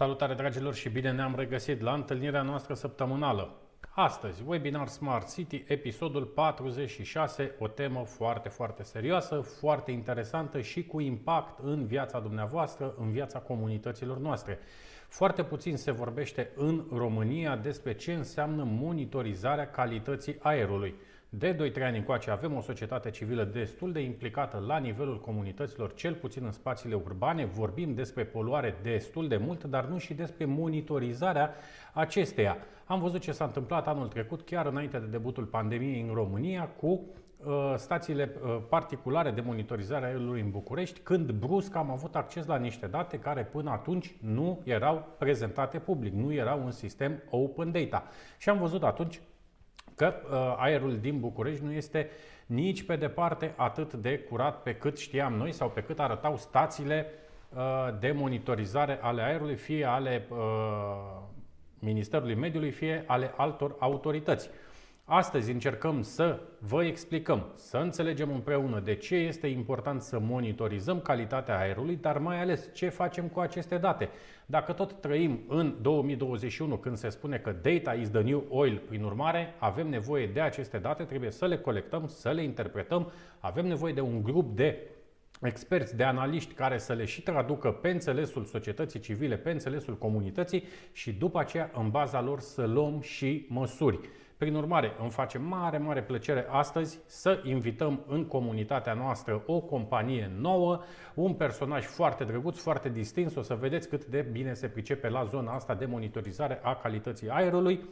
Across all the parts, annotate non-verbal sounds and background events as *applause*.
Salutare dragilor și bine ne-am regăsit la întâlnirea noastră săptămânală. Astăzi, webinar Smart City, episodul 46, o temă foarte, foarte serioasă, foarte interesantă și cu impact în viața dumneavoastră, în viața comunităților noastre. Foarte puțin se vorbește în România despre ce înseamnă monitorizarea calității aerului. De 2-3 ani încoace avem o societate civilă destul de implicată la nivelul comunităților, cel puțin în spațiile urbane. Vorbim despre poluare destul de mult, dar nu și despre monitorizarea acesteia. Am văzut ce s-a întâmplat anul trecut, chiar înainte de debutul pandemiei în România, cu uh, stațiile uh, particulare de monitorizare a aerului în București, când brusc am avut acces la niște date care până atunci nu erau prezentate public, nu erau un sistem open data. Și am văzut atunci că uh, aerul din București nu este nici pe departe atât de curat pe cât știam noi sau pe cât arătau stațiile uh, de monitorizare ale aerului, fie ale uh, Ministerului Mediului, fie ale altor autorități. Astăzi încercăm să vă explicăm, să înțelegem împreună de ce este important să monitorizăm calitatea aerului, dar mai ales ce facem cu aceste date. Dacă tot trăim în 2021 când se spune că data is the new oil, prin urmare avem nevoie de aceste date, trebuie să le colectăm, să le interpretăm, avem nevoie de un grup de experți, de analiști care să le și traducă pe înțelesul societății civile, pe înțelesul comunității și după aceea în baza lor să luăm și măsuri. Prin urmare, îmi face mare, mare plăcere astăzi să invităm în comunitatea noastră o companie nouă, un personaj foarte drăguț, foarte distins. O să vedeți cât de bine se pricepe la zona asta de monitorizare a calității aerului.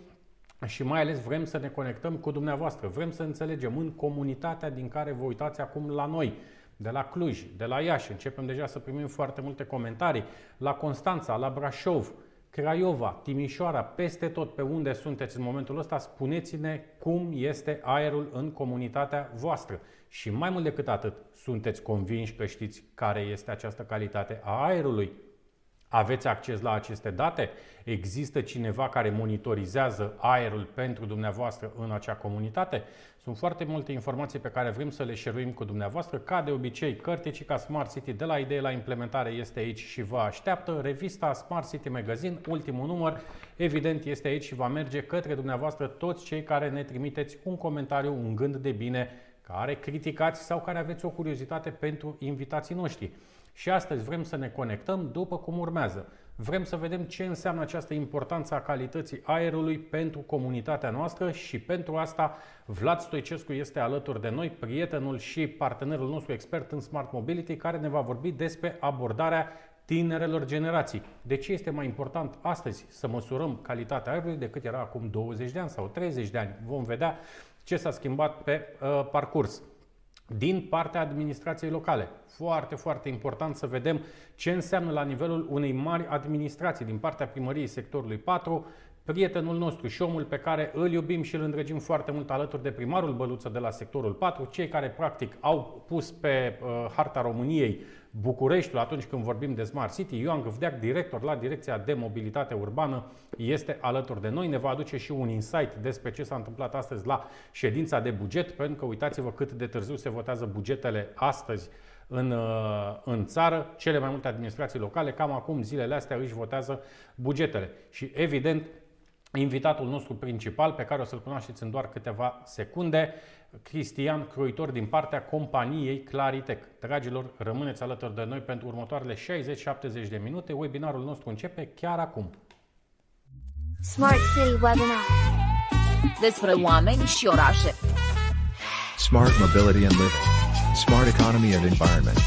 Și mai ales vrem să ne conectăm cu dumneavoastră, vrem să înțelegem în comunitatea din care vă uitați acum la noi de la Cluj, de la Iași, începem deja să primim foarte multe comentarii, la Constanța, la Brașov, Craiova, Timișoara, peste tot pe unde sunteți în momentul ăsta, spuneți-ne cum este aerul în comunitatea voastră. Și mai mult decât atât, sunteți convinși că știți care este această calitate a aerului? Aveți acces la aceste date? Există cineva care monitorizează aerul pentru dumneavoastră în acea comunitate? Sunt foarte multe informații pe care vrem să le șeruim cu dumneavoastră. Ca de obicei, Cărticica Smart City de la idee la implementare este aici și vă așteaptă. Revista Smart City Magazine, ultimul număr, evident este aici și va merge către dumneavoastră toți cei care ne trimiteți un comentariu, un gând de bine, care criticați sau care aveți o curiozitate pentru invitații noștri. Și astăzi vrem să ne conectăm după cum urmează. Vrem să vedem ce înseamnă această importanță a calității aerului pentru comunitatea noastră și pentru asta Vlad Stoicescu este alături de noi, prietenul și partenerul nostru expert în Smart Mobility, care ne va vorbi despre abordarea tinerelor generații. De ce este mai important astăzi să măsurăm calitatea aerului decât era acum 20 de ani sau 30 de ani? Vom vedea ce s-a schimbat pe uh, parcurs din partea administrației locale. Foarte, foarte important să vedem ce înseamnă la nivelul unei mari administrații din partea primăriei sectorului 4, prietenul nostru și omul pe care îl iubim și îl îndrăgim foarte mult alături de primarul Băluță de la sectorul 4, cei care practic au pus pe uh, harta României Bucureștiul atunci când vorbim de Smart City. Ioan Gâvdeac, director la Direcția de Mobilitate Urbană, este alături de noi. Ne va aduce și un insight despre ce s-a întâmplat astăzi la ședința de buget, pentru că uitați-vă cât de târziu se votează bugetele astăzi în, uh, în țară, cele mai multe administrații locale, cam acum zilele astea își votează bugetele. Și evident, invitatul nostru principal, pe care o să-l cunoașteți în doar câteva secunde, Cristian Croitor din partea companiei Claritec. Dragilor, rămâneți alături de noi pentru următoarele 60-70 de minute. Webinarul nostru începe chiar acum. Smart City Webinar. Despre oameni și orașe. Smart mobility and living. Smart economy and environment.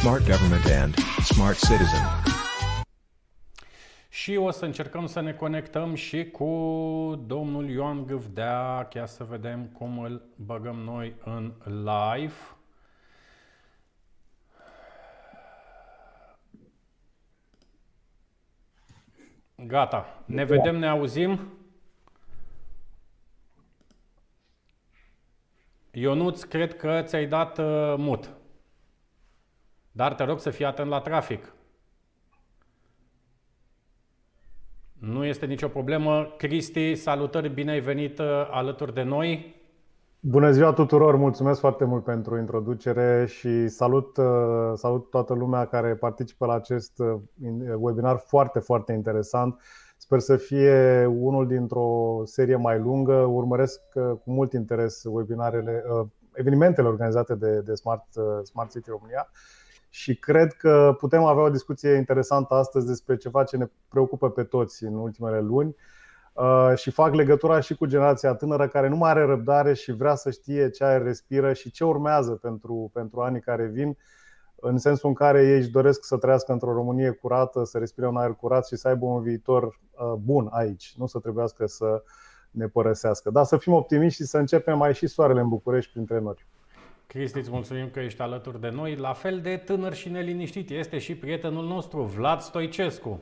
Smart government and smart citizen. Și o să încercăm să ne conectăm și cu domnul Ioan Gâvdea, chiar să vedem cum îl băgăm noi în live. Gata, ne vedem, ne auzim. Ionuț, cred că ți-ai dat uh, mut. Dar te rog să fii atent la trafic. Nu este nicio problemă. Cristi, salutări, bine ai venit uh, alături de noi. Bună ziua tuturor, mulțumesc foarte mult pentru introducere și salut, uh, salut toată lumea care participă la acest uh, webinar foarte, foarte interesant. Sper să fie unul dintr-o serie mai lungă. Urmăresc uh, cu mult interes webinarele, evenimentele organizate de, de Smart, Smart City România și cred că putem avea o discuție interesantă astăzi despre ceva ce ne preocupă pe toți în ultimele luni Uh, și fac legătura și cu generația tânără care nu mai are răbdare și vrea să știe ce aer respiră și ce urmează pentru, pentru anii care vin, în sensul în care ei își doresc să trăiască într-o Românie curată, să respire un aer curat și să aibă un viitor uh, bun aici, nu să trebuiască să ne părăsească. Dar să fim optimiști și să începem mai și soarele în București printre noi. Cristi, îți mulțumim că ești alături de noi. La fel de tânăr și neliniștit este și prietenul nostru, Vlad Stoicescu.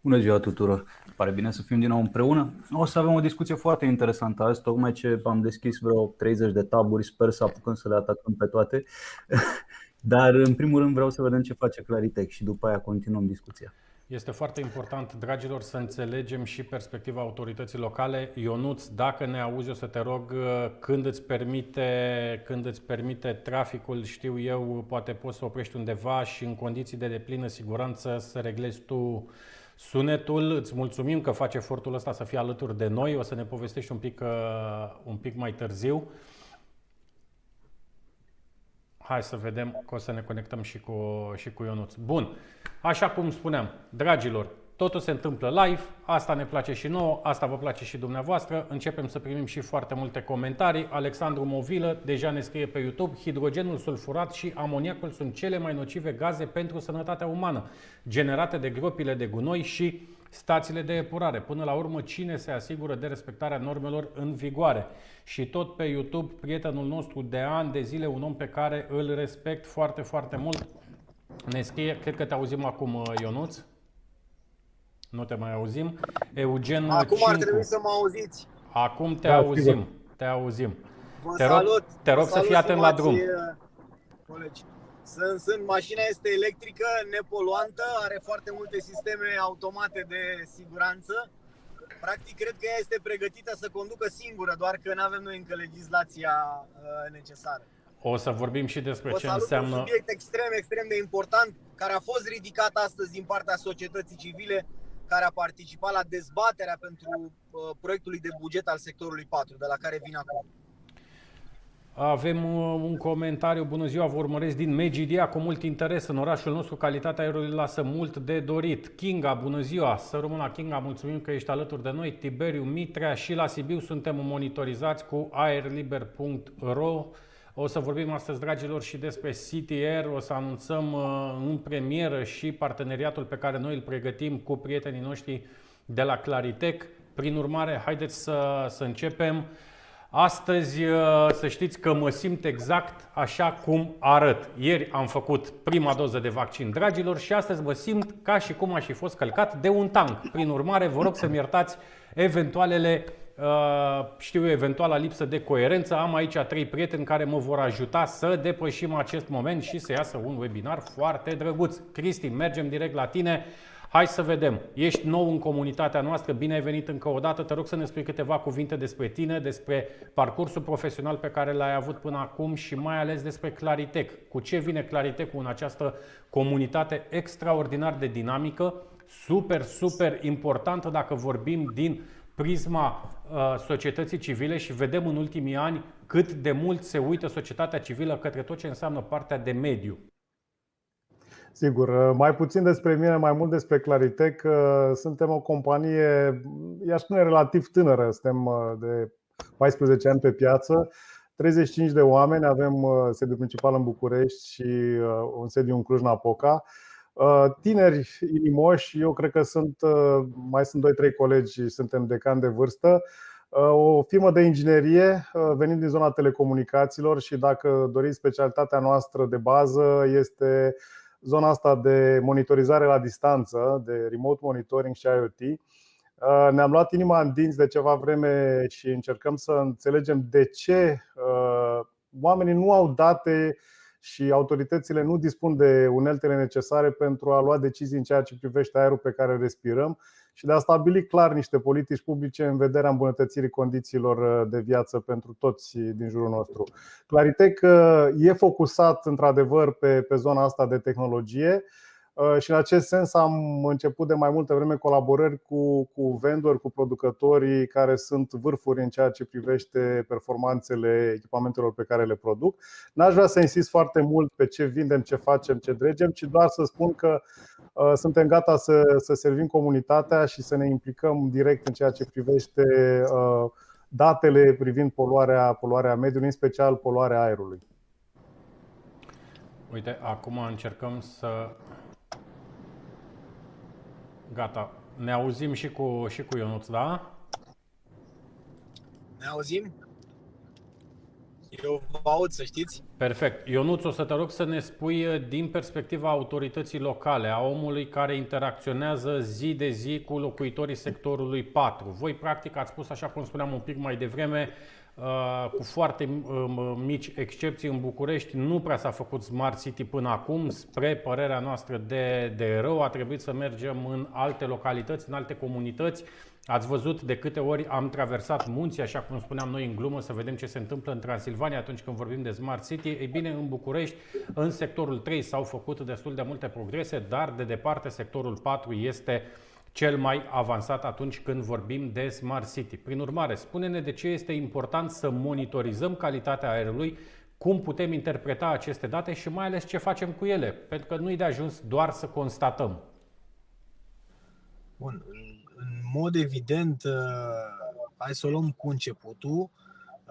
Bună ziua tuturor! Pare bine să fim din nou împreună. O să avem o discuție foarte interesantă azi, tocmai ce am deschis vreo 30 de taburi, sper să apucăm să le atacăm pe toate. *laughs* Dar în primul rând vreau să vedem ce face Claritec și după aia continuăm discuția. Este foarte important, dragilor, să înțelegem și perspectiva autorității locale. Ionuț, dacă ne auzi, o să te rog, când îți permite, când îți permite traficul, știu eu, poate poți să oprești undeva și în condiții de deplină siguranță să reglezi tu sunetul. Îți mulțumim că faci efortul ăsta să fie alături de noi. O să ne povestești un pic, uh, un pic mai târziu. Hai să vedem că o să ne conectăm și cu, și cu Ionuț. Bun, așa cum spuneam, dragilor, Totul se întâmplă live, asta ne place și nouă, asta vă place și dumneavoastră. Începem să primim și foarte multe comentarii. Alexandru Movilă deja ne scrie pe YouTube, hidrogenul sulfurat și amoniacul sunt cele mai nocive gaze pentru sănătatea umană, generate de gropile de gunoi și stațiile de epurare. Până la urmă, cine se asigură de respectarea normelor în vigoare? Și tot pe YouTube, prietenul nostru de ani de zile, un om pe care îl respect foarte, foarte mult, ne scrie, cred că te auzim acum, Ionuț. Nu te mai auzim. Eugen Acum Cincu. ar trebui să mă auziți. Acum te da, auzim. Sigur. Te auzim. Vă te salut. rog, te rog Vă să fii atent la drum. Uh, colegi. Sunt, sunt, mașina este electrică, nepoluantă, are foarte multe sisteme automate de siguranță. Practic, cred că ea este pregătită să conducă singură, doar că nu avem noi încă legislația uh, necesară. O să vorbim și despre Vă ce salut înseamnă. un subiect extrem, extrem de important, care a fost ridicat astăzi din partea societății civile care a participat la dezbaterea pentru uh, proiectului de buget al sectorului 4, de la care vin acum. Avem uh, un comentariu, bună ziua, vă urmăresc din Megidia cu mult interes. În orașul nostru calitatea aerului lasă mult de dorit. Kinga, bună ziua, să rămână Kinga, mulțumim că ești alături de noi. Tiberiu Mitrea și la Sibiu suntem monitorizați cu aerliber.ro. O să vorbim astăzi, dragilor, și despre CTR. O să anunțăm uh, în premieră și parteneriatul pe care noi îl pregătim cu prietenii noștri de la Claritec. Prin urmare, haideți să, să începem. Astăzi, uh, să știți că mă simt exact așa cum arăt. Ieri am făcut prima doză de vaccin, dragilor, și astăzi mă simt ca și cum aș fi fost călcat de un tank. Prin urmare, vă rog să-mi iertați eventualele Uh, știu eu, eventuala lipsă de coerență. Am aici trei prieteni care mă vor ajuta să depășim acest moment și să iasă un webinar foarte drăguț. Cristi, mergem direct la tine. Hai să vedem. Ești nou în comunitatea noastră, bine ai venit încă o dată. Te rog să ne spui câteva cuvinte despre tine, despre parcursul profesional pe care l-ai avut până acum și mai ales despre Claritec. Cu ce vine Claritec în această comunitate extraordinar de dinamică, super, super importantă dacă vorbim din prisma uh, societății civile și vedem în ultimii ani cât de mult se uită societatea civilă către tot ce înseamnă partea de mediu. Sigur, uh, mai puțin despre mine, mai mult despre Claritec. Uh, suntem o companie, i-aș spune, relativ tânără. Suntem de 14 ani pe piață, 35 de oameni, avem sediu principal în București și un sediu în Cluj-Napoca. Uh, tineri inimoși, eu cred că sunt, uh, mai sunt 2-3 colegi, suntem decan de vârstă. Uh, o firmă de inginerie venind din zona telecomunicațiilor și dacă doriți specialitatea noastră de bază este zona asta de monitorizare la distanță, de remote monitoring și IoT. Ne-am luat inima în dinți de ceva vreme și încercăm să înțelegem de ce oamenii nu au date și autoritățile nu dispun de uneltele necesare pentru a lua decizii în ceea ce privește aerul pe care îl respirăm și de a stabili clar niște politici publice în vederea îmbunătățirii condițiilor de viață pentru toți din jurul nostru. Claritec e focusat într-adevăr pe, pe zona asta de tehnologie. Uh, și în acest sens am început de mai multă vreme colaborări cu, cu vendori, cu producătorii care sunt vârfuri în ceea ce privește performanțele echipamentelor pe care le produc. N-aș vrea să insist foarte mult pe ce vindem, ce facem, ce dregem, ci doar să spun că uh, suntem gata să, să servim comunitatea și să ne implicăm direct în ceea ce privește uh, datele privind poluarea, poluarea mediului, în special poluarea aerului. Uite, acum încercăm să Gata. Ne auzim și cu, și cu Ionuț, da? Ne auzim? Eu vă aud, să știți. Perfect. Ionuț, o să te rog să ne spui uh, din perspectiva autorității locale, a omului care interacționează zi de zi cu locuitorii sectorului 4. Voi, practic, ați spus, așa cum spuneam un pic mai devreme, Uh, cu foarte uh, mici excepții în București, nu prea s-a făcut Smart City până acum. Spre părerea noastră de, de rău, a trebuit să mergem în alte localități, în alte comunități. Ați văzut de câte ori am traversat munții, așa cum spuneam noi în glumă, să vedem ce se întâmplă în Transilvania atunci când vorbim de Smart City. Ei bine, în București, în sectorul 3 s-au făcut destul de multe progrese, dar de departe sectorul 4 este uh, cel mai avansat atunci când vorbim de Smart City. Prin urmare, spune-ne de ce este important să monitorizăm calitatea aerului, cum putem interpreta aceste date și mai ales ce facem cu ele, pentru că nu e de ajuns doar să constatăm. Bun, în mod evident, uh, hai să o luăm cu începutul.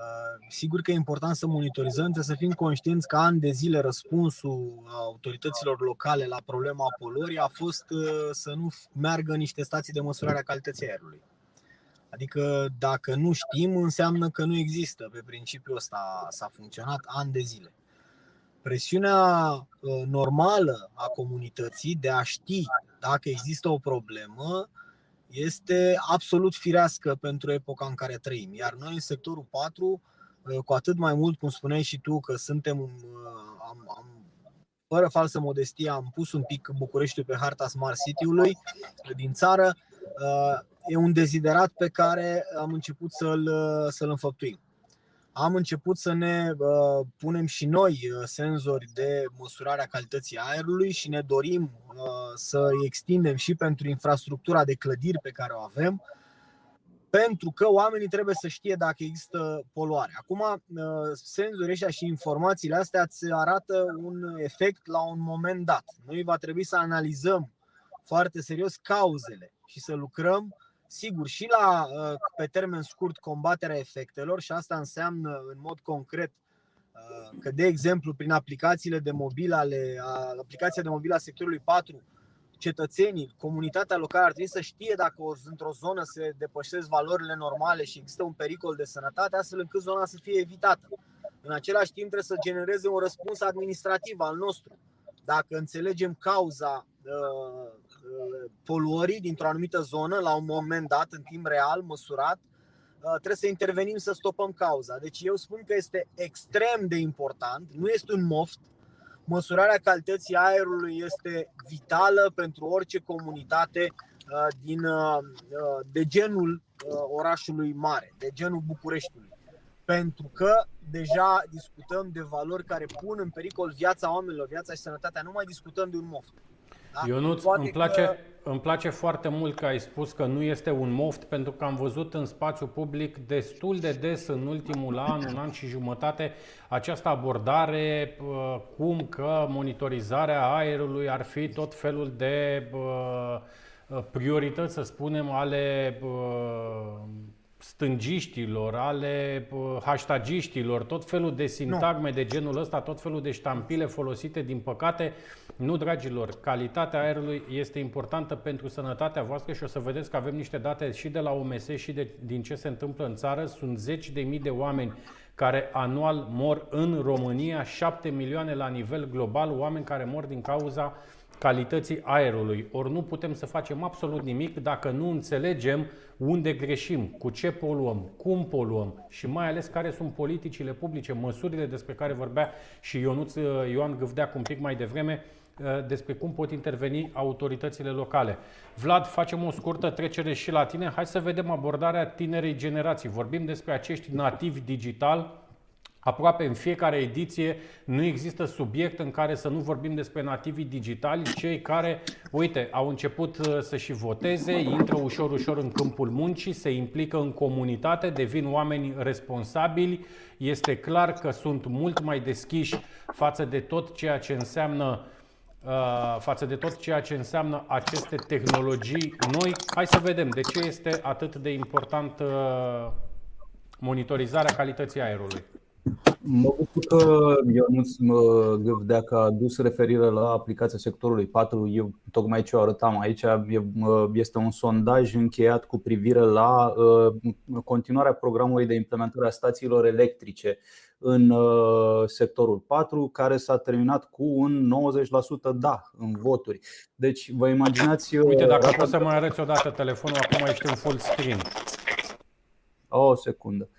Uh, sigur că e important să monitorizăm, trebuie să fim conștienți că ani de zile răspunsul autorităților locale la problema poluării a fost uh, să nu meargă niște stații de măsurare a calității aerului. Adică dacă nu știm, înseamnă că nu există. Pe principiul ăsta s-a funcționat ani de zile. Presiunea uh, normală a comunității de a ști dacă există o problemă este absolut firească pentru epoca în care trăim. Iar noi în sectorul 4, uh, cu atât mai mult, cum spuneai și tu, că suntem, uh, am, am, fără falsă modestie, am pus un pic Bucureștiul pe harta Smart City-ului din țară, uh, e un deziderat pe care am început să-l, să-l înfăptuim am început să ne uh, punem și noi uh, senzori de măsurare a calității aerului și ne dorim uh, să extindem și pentru infrastructura de clădiri pe care o avem, pentru că oamenii trebuie să știe dacă există poluare. Acum, uh, senzorii ăștia și informațiile astea îți arată un efect la un moment dat. Noi va trebui să analizăm foarte serios cauzele și să lucrăm Sigur, și la, uh, pe termen scurt, combaterea efectelor și asta înseamnă în mod concret uh, că, de exemplu, prin aplicațiile de mobil ale, aplicația de mobil a sectorului 4, cetățenii, comunitatea locală ar trebui să știe dacă într-o zonă se depășesc valorile normale și există un pericol de sănătate, astfel încât zona să fie evitată. În același timp trebuie să genereze un răspuns administrativ al nostru. Dacă înțelegem cauza uh, poluării dintr-o anumită zonă la un moment dat, în timp real, măsurat, uh, trebuie să intervenim să stopăm cauza. Deci eu spun că este extrem de important, nu este un moft. Măsurarea calității aerului este vitală pentru orice comunitate uh, din, uh, de genul orașului mare, de genul Bucureștiului. Pentru că deja discutăm de valori care pun în pericol viața oamenilor, viața și sănătatea, nu mai discutăm de un moft. Da? Ionuț, îmi place, că... îmi place foarte mult că ai spus că nu este un moft, pentru că am văzut în spațiu public destul de des în ultimul an, un an și jumătate, această abordare cum că monitorizarea aerului ar fi tot felul de priorități, să spunem, ale stângiștilor, ale hashtagiștilor, tot felul de sintagme nu. de genul ăsta, tot felul de ștampile folosite, din păcate, nu, dragilor, calitatea aerului este importantă pentru sănătatea voastră și o să vedeți că avem niște date și de la OMS și de, din ce se întâmplă în țară. Sunt zeci de mii de oameni care anual mor în România, 7 milioane la nivel global, oameni care mor din cauza calității aerului. Ori nu putem să facem absolut nimic dacă nu înțelegem unde greșim, cu ce poluăm, cum poluăm și mai ales care sunt politicile publice, măsurile despre care vorbea și Ionuț, Ioan Gâvdeac un pic mai devreme, uh, despre cum pot interveni autoritățile locale. Vlad, facem o scurtă trecere și la tine. Hai să vedem abordarea tinerei generații. Vorbim despre acești nativi digital Aproape în fiecare ediție nu există subiect în care să nu vorbim despre nativii digitali, cei care, uite, au început uh, să și voteze, intră ușor, ușor în câmpul muncii, se implică în comunitate, devin oameni responsabili. Este clar că sunt mult mai deschiși față de tot ceea ce înseamnă uh, față de tot ceea ce înseamnă aceste tehnologii noi. Hai să vedem de ce este atât de important uh, monitorizarea calității aerului. Mă bucur că Ionuț Gâvdea că a adus referire la aplicația sectorului 4. Eu tocmai ce o arătam aici este un sondaj încheiat cu privire la continuarea programului de implementare a stațiilor electrice în sectorul 4, care s-a terminat cu un 90% da în voturi. Deci vă imaginați. Uite, dacă poți să mai arăți odată telefonul, acum ești în full screen. O secundă.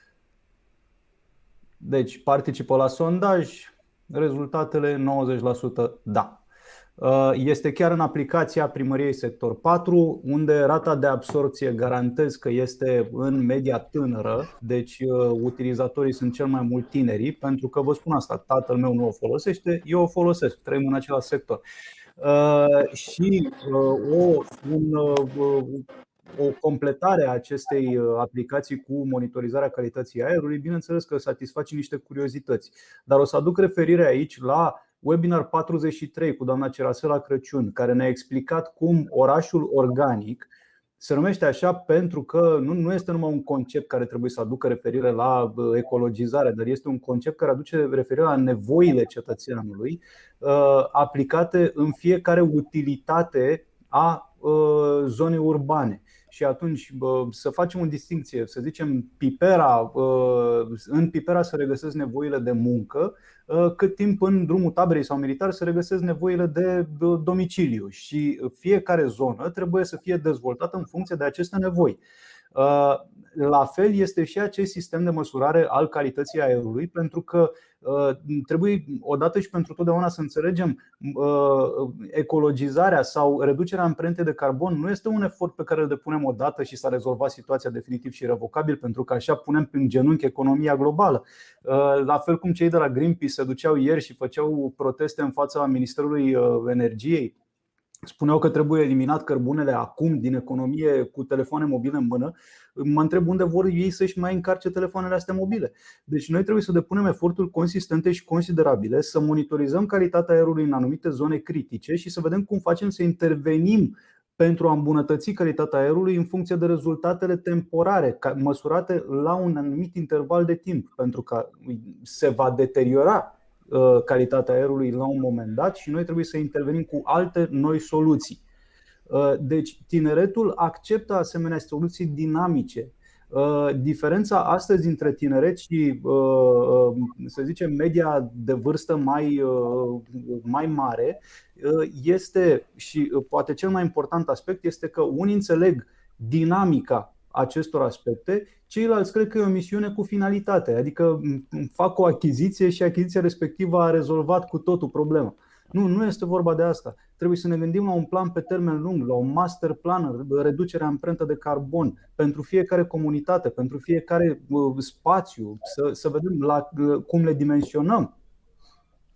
Deci participă la sondaj, rezultatele 90% da. Uh, este chiar în aplicația primăriei sector 4, unde rata de absorție garantez că este în media tânără, deci uh, utilizatorii sunt cel mai mult tinerii, pentru că vă spun asta, tatăl meu nu o folosește, eu o folosesc, trăim în același sector. Uh, și o, un, o completare a acestei uh, aplicații cu monitorizarea calității aerului, bineînțeles că satisface niște curiozități. Dar o să aduc referire aici la webinar 43 cu doamna Cerasela Crăciun, care ne-a explicat cum orașul organic se numește așa pentru că nu, nu este numai un concept care trebuie să aducă referire la uh, ecologizare, dar este un concept care aduce referire la nevoile cetățeanului uh, aplicate în fiecare utilitate a zonei urbane și atunci să facem o distinție, să zicem Pipera, în Pipera să regăsesc nevoile de muncă, cât timp în drumul taberei sau militar să regăsesc nevoile de domiciliu și fiecare zonă trebuie să fie dezvoltată în funcție de aceste nevoi. La fel este și acest sistem de măsurare al calității aerului, pentru că uh, trebuie odată și pentru totdeauna să înțelegem uh, ecologizarea sau reducerea amprentei de carbon nu este un efort pe care îl depunem odată și s-a rezolvat situația definitiv și revocabil, pentru că așa punem în genunchi economia globală. Uh, la fel cum cei de la Greenpeace se duceau ieri și făceau proteste în fața Ministerului Energiei spuneau că trebuie eliminat cărbunele acum din economie cu telefoane mobile în mână, mă întreb unde vor ei să-și mai încarce telefoanele astea mobile. Deci noi trebuie să depunem eforturi consistente și considerabile, să monitorizăm calitatea aerului în anumite zone critice și să vedem cum facem să intervenim pentru a îmbunătăți calitatea aerului în funcție de rezultatele temporare, măsurate la un anumit interval de timp, pentru că se va deteriora Uh, calitatea aerului la un moment dat și noi trebuie să intervenim cu alte noi soluții. Uh, deci, tineretul acceptă asemenea soluții dinamice. Uh, diferența astăzi între tineret și, să zicem, media de vârstă mai, mai mare este, și poate cel mai important aspect, este că unii înțeleg dinamica acestor aspecte, ceilalți cred că e o misiune cu finalitate, adică fac o achiziție și achiziția respectivă a rezolvat cu totul problema. Nu, nu este vorba de asta. Trebuie să ne gândim la un plan pe termen lung, la un master plan, reducerea amprentă de carbon pentru fiecare comunitate, pentru fiecare spațiu, să, să vedem la cum le dimensionăm.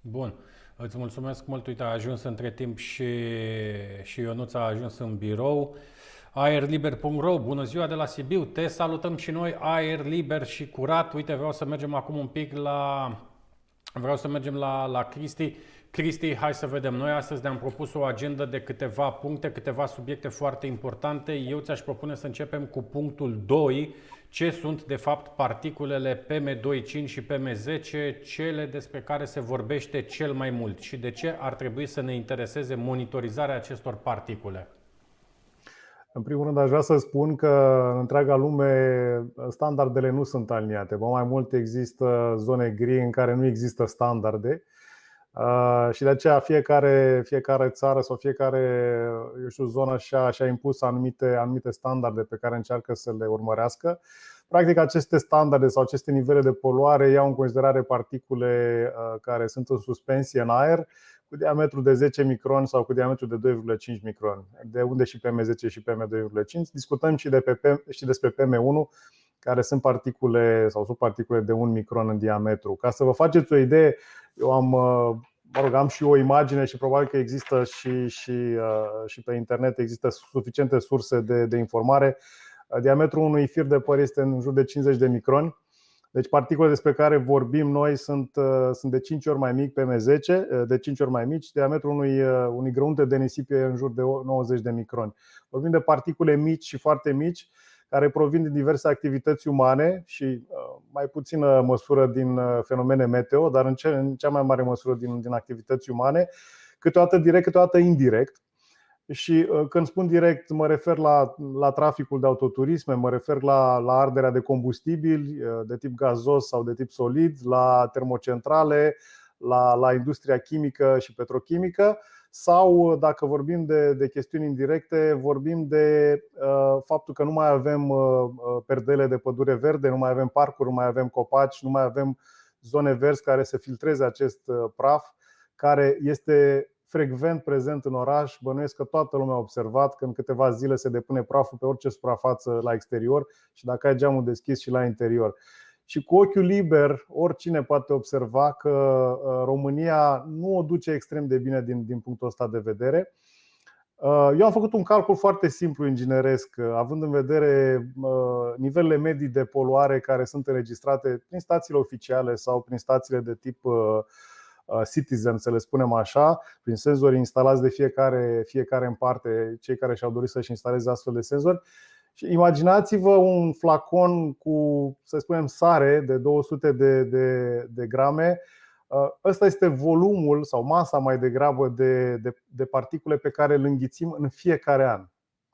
Bun. Îți mulțumesc mult. Uite, a ajuns între timp și, și Ionuț a ajuns în birou aerliber.ro, bună ziua de la Sibiu, te salutăm și noi, aer liber și curat. Uite, vreau să mergem acum un pic la... Vreau să mergem la, la Cristi. Cristi, hai să vedem. Noi astăzi ne-am propus o agendă de câteva puncte, câteva subiecte foarte importante. Eu ți-aș propune să începem cu punctul 2. Ce sunt, de fapt, particulele PM2,5 și PM10, cele despre care se vorbește cel mai mult și de ce ar trebui să ne intereseze monitorizarea acestor particule? În primul rând, aș vrea să spun că în întreaga lume standardele nu sunt aliniate. Ba mai mult există zone gri în care nu există standarde. Uh, și de aceea fiecare, fiecare țară sau fiecare eu știu, zonă și-a, și-a impus anumite, anumite standarde pe care încearcă să le urmărească. Practic, aceste standarde sau aceste nivele de poluare iau în considerare particule uh, care sunt în suspensie în aer cu diametru de 10 micron sau cu diametru de 2,5 micron, de unde și PM10 și PM2,5. Discutăm și, de pe, și despre PM1, care sunt particule sau subparticule de 1 micron în diametru. Ca să vă faceți o idee, eu am, uh, mă rog, am și o imagine și probabil că există și, și, uh, și pe internet există suficiente surse de, de informare. Diametrul unui fir de păr este în jur de 50 de microni. Deci particulele despre care vorbim noi sunt, uh, sunt de 5 ori mai mic PM10, de 5 ori mai mici. Diametrul unui, unui grăunte de nisip e în jur de 90 de microni. Vorbim de particule mici și foarte mici care provin din diverse activități umane și uh, mai puțină măsură din uh, fenomene meteo, dar în cea mai mare măsură din, din activități umane, câteodată direct, câteodată indirect. Și uh, când spun direct, mă refer la, la traficul de autoturisme, mă refer la, la arderea de combustibili de tip gazos sau de tip solid, la termocentrale, la, la industria chimică și petrochimică sau, dacă vorbim de, de chestiuni indirecte, vorbim de uh, faptul că nu mai avem uh, uh, perdele de pădure verde, nu mai avem parcuri, nu mai avem copaci, nu mai avem zone verzi care să filtreze acest uh, praf, care este frecvent prezent în oraș. Bănuiesc că toată lumea a observat că în câteva zile se depune praful pe orice suprafață la exterior și dacă ai geamul deschis și la interior și cu ochiul liber oricine poate observa că uh, România nu o duce extrem de bine din, din punctul ăsta de vedere. Uh, eu am făcut un calcul foarte simplu ingineresc, uh, având în vedere nivelele medii de poluare care sunt înregistrate prin stațiile oficiale sau prin stațiile de tip citizen, să le spunem așa, prin senzori instalați de fiecare, fiecare în parte, cei care și-au dorit să-și instaleze astfel de senzori. Și imaginați-vă un flacon cu, să spunem, sare de 200 de, de, de grame. Uh, ăsta este volumul sau masa mai degrabă de, de, de particule pe care îl înghițim în fiecare an.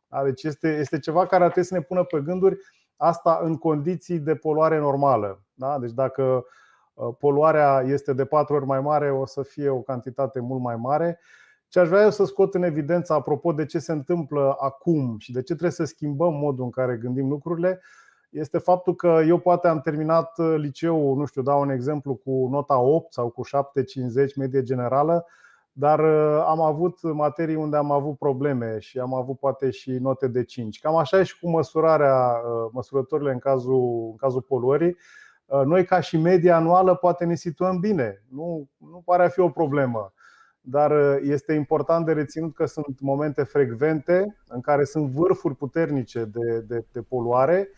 Da? Deci este, este ceva care ar trebui să ne pună pe gânduri asta în condiții de poluare normală. Da? Deci dacă uh, poluarea este de patru ori mai mare, o să fie o cantitate mult mai mare. Ce aș vrea eu să scot în evidență apropo de ce se întâmplă acum și de ce trebuie să schimbăm modul în care gândim lucrurile, este faptul că eu poate am terminat liceul, nu știu, dau un exemplu, cu nota 8 sau cu 7,50 medie generală, dar uh, am avut materii unde am avut probleme și am avut poate și note de 5. Cam așa e și cu măsurarea, uh, măsurătorile în cazul, în cazul poluării. Uh, noi, ca și media anuală, poate ne situăm bine. Nu, nu pare a fi o problemă dar uh, este important de reținut că sunt momente frecvente în care sunt vârfuri puternice de, de, de poluare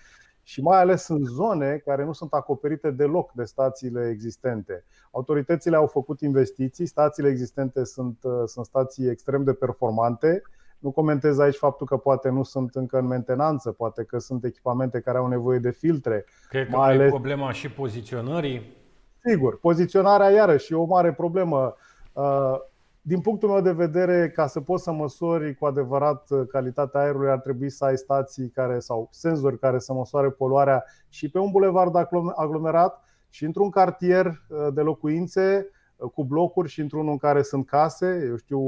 și mai ales în zone care nu sunt acoperite deloc de stațiile existente. Autoritățile au făcut investiții, stațiile existente sunt, uh, sunt stații extrem de performante. Nu comentez aici faptul că poate nu sunt încă în mentenanță, poate că sunt echipamente care au nevoie de filtre. Cred că mai ales... problema și poziționării. Sigur, poziționarea iarăși e o mare problemă. Uh, din punctul meu de vedere, ca să poți să măsori cu adevărat uh, calitatea aerului, ar trebui să ai stații care sau senzori care să măsoare poluarea și pe un bulevard aglomerat și într-un cartier uh, de locuințe uh, cu blocuri și într-unul în care sunt case, eu știu,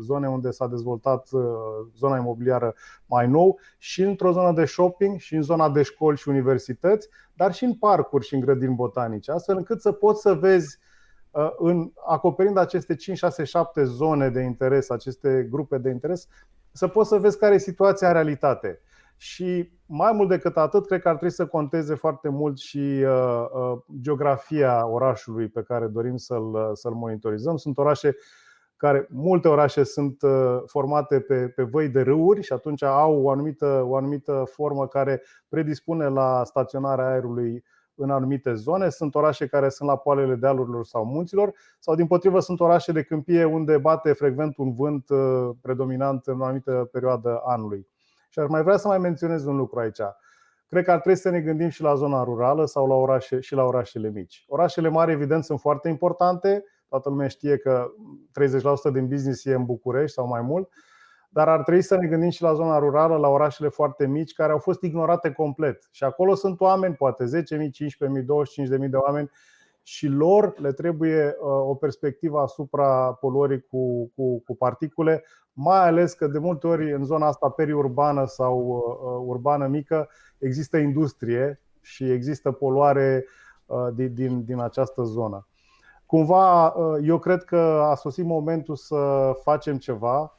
zone unde s-a dezvoltat zona imobiliară mai nou și într-o zonă de shopping și în zona de școli și universități, dar și în parcuri și în grădini botanice, astfel încât să poți să vezi Uh, în acoperind aceste 5, 6, 7 zone de interes, aceste grupe de interes, să poți să vezi care e situația în realitate. Și mai mult decât atât, cred că ar trebui să conteze foarte mult și uh, uh, geografia orașului pe care dorim să-l, să-l monitorizăm. Sunt orașe care, multe orașe sunt formate pe, pe văi de râuri și atunci au o anumită, o anumită formă care predispune la staționarea aerului în anumite zone, sunt orașe care sunt la poalele dealurilor sau munților, sau din potrivă sunt orașe de câmpie unde bate frecvent un vânt uh, predominant în o anumită perioadă anului. Și aș mai vrea să mai menționez un lucru aici. Cred că ar trebui să ne gândim și la zona rurală sau la orașe, și la orașele mici. Orașele mari, evident, sunt foarte importante. Toată lumea știe că 30% din business e în București sau mai mult, dar ar trebui să ne gândim și la zona rurală, la orașele foarte mici, care au fost ignorate complet. Și acolo sunt oameni, poate 10.000, 15.000, 25.000 de oameni și lor le trebuie o perspectivă asupra poluării cu, cu, cu particule, mai ales că de multe ori în zona asta periurbană sau urbană mică există industrie și există poluare din, din, din această zonă. Cumva, eu cred că a sosit momentul să facem ceva.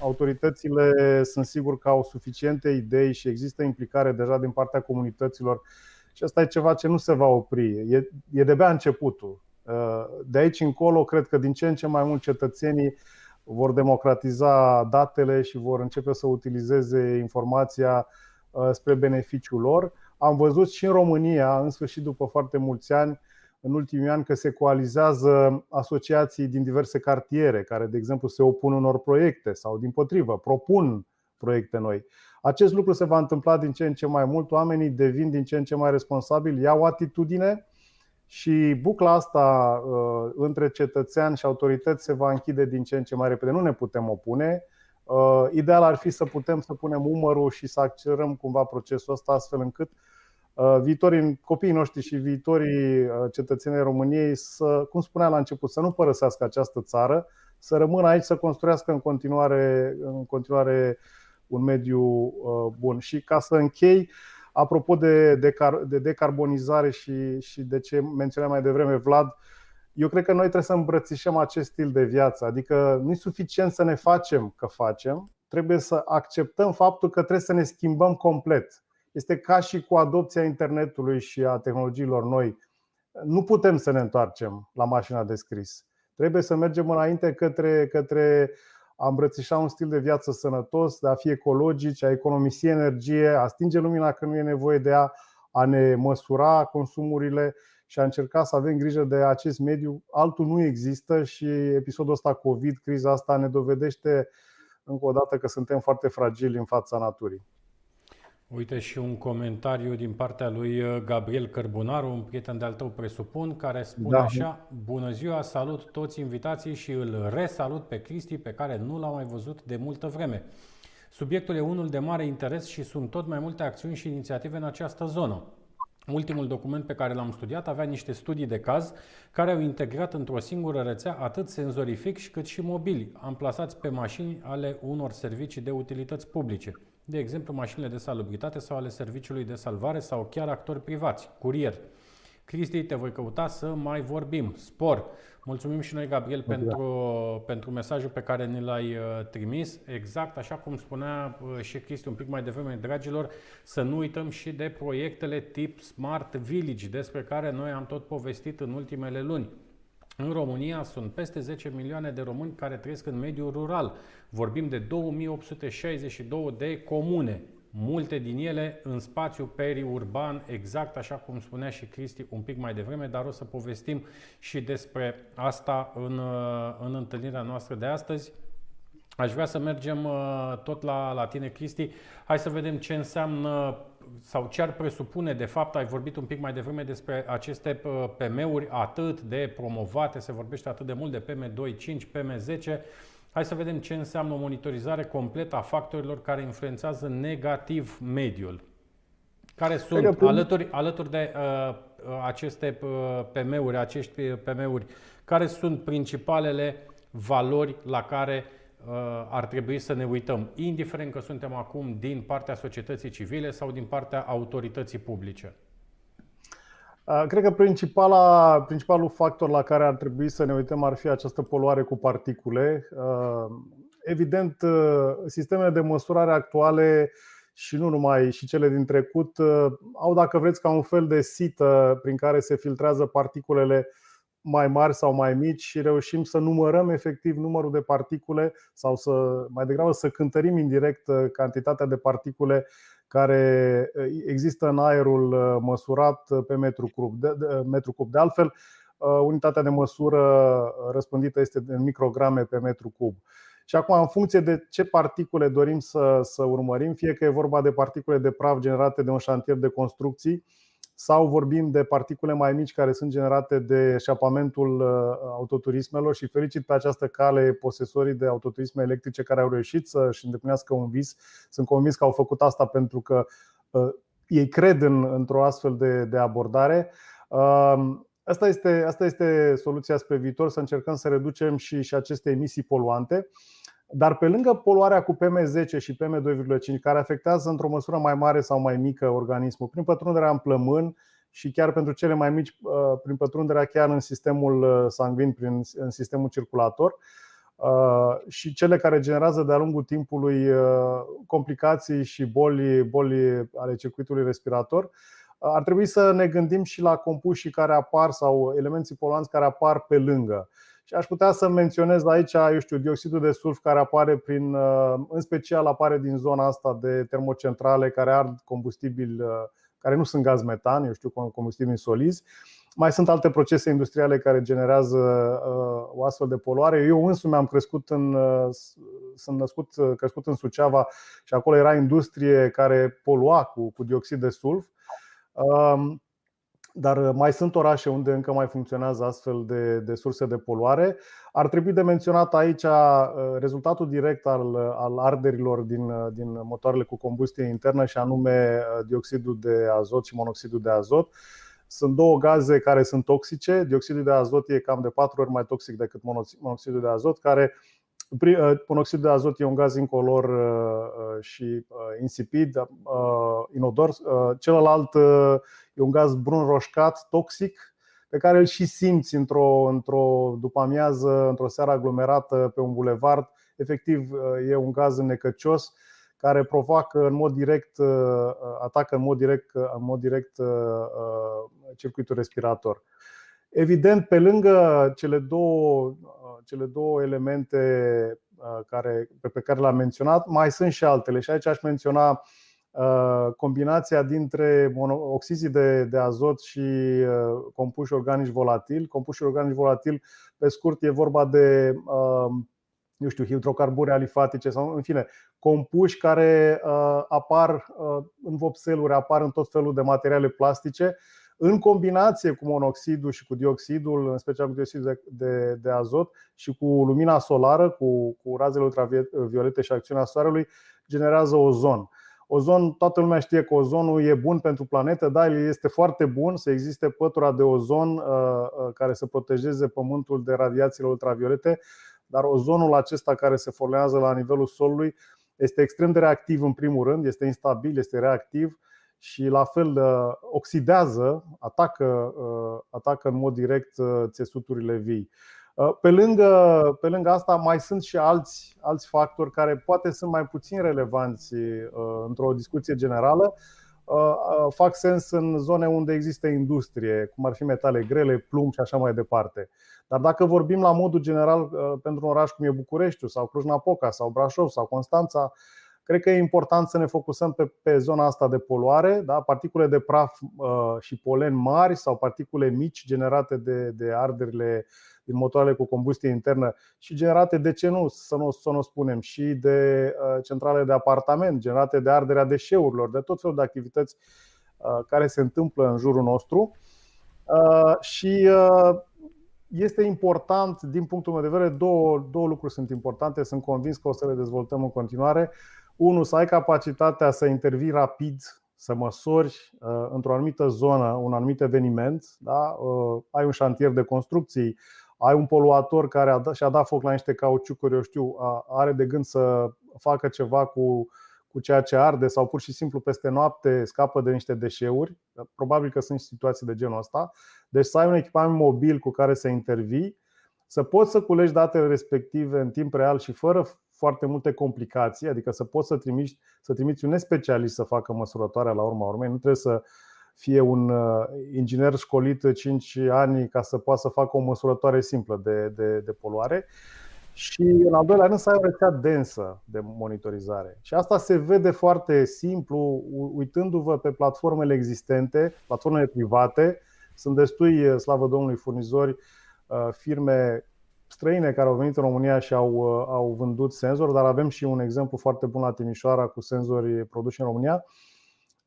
Autoritățile sunt sigur că au suficiente idei și există implicare deja din partea comunităților și asta e ceva ce nu se va opri. E, e de-abia începutul. De aici încolo, cred că din ce în ce mai mult cetățenii vor democratiza datele și vor începe să utilizeze informația spre beneficiul lor. Am văzut și în România, în sfârșit, după foarte mulți ani, în ultimii ani că se coalizează asociații din diverse cartiere care, de exemplu, se opun unor proiecte sau, din potrivă, propun proiecte noi. Acest lucru se va întâmpla din ce în ce mai mult, oamenii devin din ce în ce mai responsabili, iau atitudine și bucla asta uh, între cetățean și autorități se va închide din ce în ce mai repede. Nu ne putem opune. Uh, ideal ar fi să putem să punem umărul și să accelerăm cumva procesul ăsta astfel încât Uh, viitorii copiii noștri și viitorii uh, cetățenii României să, cum spuneam la început, să nu părăsească această țară, să rămână aici, să construiască în continuare, în continuare un mediu uh, bun. Și ca să închei, apropo de, decar, de decarbonizare și, și de ce menționam mai devreme Vlad, eu cred că noi trebuie să îmbrățișăm acest stil de viață. Adică nu e suficient să ne facem că facem, trebuie să acceptăm faptul că trebuie să ne schimbăm complet este ca și cu adopția internetului și a tehnologiilor noi. Nu putem să ne întoarcem la mașina de scris. Trebuie să mergem înainte către, către a îmbrățișa un stil de viață sănătos, de a fi ecologici, a economisi energie, a stinge lumina când nu e nevoie de ea, a ne măsura consumurile și a încerca să avem grijă de acest mediu. Altul nu există și episodul ăsta COVID, criza asta ne dovedește încă o dată că suntem foarte fragili în fața naturii. Uite și un comentariu din partea lui uh, Gabriel Cărbunaru, un prieten de-al tău presupun, care spune da. așa Bună ziua, salut toți invitații și îl resalut pe Cristi pe care nu l-am mai văzut de multă vreme. Subiectul e unul de mare interes și sunt tot mai multe acțiuni și inițiative în această zonă. Ultimul document pe care l-am studiat avea niște studii de caz care au integrat într-o singură rețea atât senzorific cât și mobili, amplasați pe mașini ale unor servicii de utilități publice de exemplu mașinile de salubritate sau ale serviciului de salvare sau chiar actori privați, curier. Cristi, te voi căuta să mai vorbim. Spor! Mulțumim și noi, Gabriel, pentru, pentru mesajul pe care ne l-ai uh, trimis. Exact așa cum spunea uh, și Cristi un pic mai devreme, dragilor, să nu uităm și de proiectele tip Smart Village, despre care noi am tot povestit în ultimele luni. În România sunt peste 10 milioane de români care trăiesc în mediul rural. Vorbim de 2862 de comune, multe din ele în spațiu periurban, exact așa cum spunea și Cristi un pic mai devreme, dar o să povestim și despre asta în, în întâlnirea noastră de astăzi. Aș vrea să mergem uh, tot la, la tine, Cristi. Hai să vedem ce înseamnă sau ce ar presupune, de fapt, ai vorbit un pic mai devreme despre aceste uh, PM-uri atât de promovate, se vorbește atât de mult de PM25, PM10. Hai să vedem ce înseamnă o monitorizare completă a factorilor care influențează negativ mediul. Care sunt, alături, alături de uh, aceste uh, PM-uri, acești PM-uri, care sunt principalele valori la care uh, Uh, ar trebui să ne uităm, indiferent că suntem acum din partea societății civile sau din partea autorității publice? Uh, cred că principala, principalul factor la care ar trebui să ne uităm ar fi această poluare cu particule. Uh, evident, sistemele de măsurare actuale și nu numai și cele din trecut au, dacă vreți, ca un fel de sită prin care se filtrează particulele mai mari sau mai mici și reușim să numărăm efectiv numărul de particule sau să mai degrabă să cântărim indirect uh, cantitatea de particule care uh, există în aerul uh, măsurat pe metru cub. De, de, metru cub. de altfel, unitatea de măsură răspândită este în micrograme pe metru cub. Și acum, în funcție de ce particule dorim să, să urmărim, fie că e vorba de particule de praf generate de un șantier de construcții, sau vorbim de particule mai mici care sunt generate de eșapamentul uh, autoturismelor și felicit pe această cale posesorii de autoturisme electrice care au reușit să-și îndeplinească un vis. Sunt convins că au făcut asta pentru că uh, ei cred în, într-o astfel de, de abordare. Um, Asta este, asta este soluția spre viitor, să încercăm să reducem și, și aceste emisii poluante. Dar pe lângă poluarea cu PM10 și PM2,5, care afectează într-o măsură mai mare sau mai mică organismul, prin pătrunderea în plămân și chiar pentru cele mai mici, uh, prin pătrunderea chiar în sistemul uh, sanguin, prin, în sistemul circulator, uh, și cele care generează de-a lungul timpului complicații și boli, boli ale circuitului respirator, ar trebui să ne gândim și la compușii care apar sau elemenții poluanți care apar pe lângă. Și aș putea să menționez aici, eu știu, dioxidul de sulf care apare prin, uh, în special apare din zona asta de termocentrale care ard combustibil uh, care nu sunt gaz metan, eu știu, combustibili solizi. Mai sunt alte procese industriale care generează uh, o astfel de poluare. Eu însumi am crescut în, sunt născut, crescut în Suceava și acolo era industrie care polua cu, cu dioxid de sulf. Um, dar uh, mai sunt orașe unde încă mai funcționează astfel de, de surse de poluare. Ar trebui de menționat aici uh, rezultatul direct al, al arderilor din, uh, din motoarele cu combustie internă și anume dioxidul de azot și monoxidul de azot. Sunt două gaze care sunt toxice. Dioxidul de azot e cam de patru ori mai toxic decât monoxidul de azot, care Monoxidul de azot e un gaz incolor și insipid, inodor. Celălalt E un gaz brun roșcat, toxic, pe care îl și simți într-o, într-o după amiază, într-o seară aglomerată pe un bulevard. Efectiv, e un gaz necăcios care provoacă în mod direct, atacă în mod direct, în mod direct circuitul respirator. Evident, pe lângă cele două, cele două elemente care, pe care le-am menționat, mai sunt și altele. Și aici aș menționa Uh, combinația dintre oxizii de, de azot și uh, compuși organici volatili. Compuși organici volatili, pe scurt, e vorba de uh, nu știu, hidrocarburi alifatice sau în fine, compuși care apar în vopseluri, apar în tot felul de materiale plastice, în combinație cu monoxidul și cu dioxidul, în special cu dioxidul de, de, de azot și cu lumina solară, cu, cu razele ultraviolete și acțiunea soarelui, generează ozon. Ozon, toată lumea știe că ozonul e bun pentru planetă, da, este foarte bun să existe pătura de ozon uh, uh, care să protejeze Pământul de radiațiile ultraviolete, dar ozonul acesta care se formează la nivelul solului este extrem de reactiv în primul rând, este instabil, este reactiv și la fel uh, oxidează, atacă, atacă în mod direct țesuturile vii. Uh, pe lângă, pe lângă asta mai sunt și alți, alți factori care poate sunt mai puțin relevanți uh, într-o discuție generală. Uh, fac sens în zone unde există industrie, cum ar fi metale grele, plumb și așa mai departe. Dar dacă vorbim la modul general pentru un oraș cum e Bucureștiul sau Cluj-Napoca sau Brașov sau Constanța, cred că e important să ne focusăm pe, pe zona asta de poluare, da? particule de praf uh, și polen mari sau particule mici generate de, de arderile din motoarele cu combustie internă și generate, de ce nu, să nu, să nu spunem, și de uh, centrale de apartament, generate de arderea deșeurilor, de tot felul de activități uh, care se întâmplă în jurul nostru. Uh, și este important, din punctul meu de vedere, două, două lucruri sunt importante, sunt convins că o să le dezvoltăm în continuare. Unul, să ai capacitatea să intervii rapid să măsori într-o anumită zonă un anumit eveniment, da? ai un șantier de construcții, ai un poluator care și-a dat foc la niște cauciucuri, eu știu, are de gând să facă ceva cu, cu ceea ce arde sau pur și simplu peste noapte scapă de niște deșeuri. Probabil că sunt situații de genul ăsta. Deci să ai un echipament mobil cu care să intervii, să poți să culegi datele respective în timp real și fără foarte multe complicații, adică să poți să trimiți, să trimiți un nespecialist să facă măsurătoarea la urma urmei, nu trebuie să fie un uh, inginer școlit 5 ani ca să poată să facă o măsurătoare simplă de, de, de poluare. Și în al doilea rând să ai o rețea densă de monitorizare. Și asta se vede foarte simplu uitându-vă pe platformele existente, platformele private. Sunt destui, uh, slavă Domnului, furnizori, uh, firme străine care au venit în România și au, au vândut senzori, dar avem și un exemplu foarte bun la Timișoara cu senzori produși în România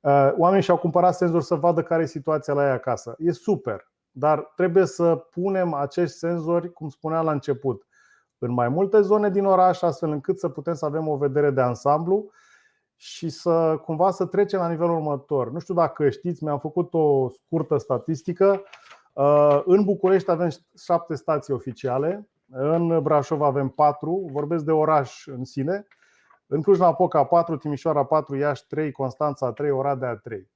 Uh, oamenii și-au cumpărat senzor să vadă care e situația la ei acasă. E super, dar trebuie să punem acești senzori, cum spuneam la început, în mai multe zone din oraș, astfel încât să putem să avem o vedere de ansamblu și să cumva să trecem la nivelul următor. Nu știu dacă știți, mi-am făcut o scurtă statistică. Uh, În București avem șapte stații oficiale, în Brașov avem patru, vorbesc de oraș în sine. În Cluj-Napoca 4, Timișoara 4, Iași 3, Constanța 3, Oradea 3.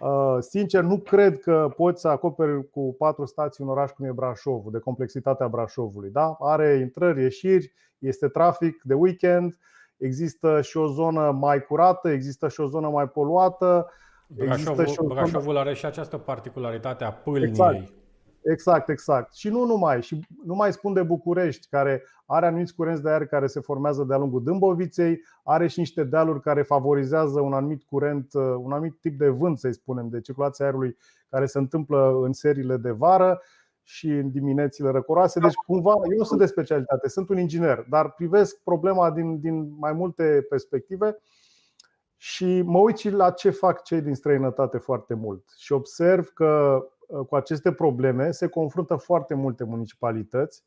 Uh, Sincer, nu cred că poți să acoperi cu patru stații un oraș cum e Brașovul, de complexitatea Brașovului. Da? Are intrări, ieșiri, este trafic de weekend, există și o zonă mai curată, există și o zonă mai poluată. Există Brașovul, și o zonă- Brașovul are și această particularitate a pâlniei. Exact. Exact, exact. Și nu numai, și nu mai spun de București, care are anumiți curenți de aer care se formează de-a lungul Dâmboviței, are și niște dealuri care favorizează un anumit curent, un anumit tip de vânt, să spunem, de circulația aerului care se întâmplă în seriile de vară și în diminețile răcoroase. Deci, cumva, eu nu sunt de specialitate, sunt un inginer, dar privesc problema din, din mai multe perspective și mă uit și la ce fac cei din străinătate foarte mult. Și observ că uh, cu aceste probleme se confruntă foarte multe municipalități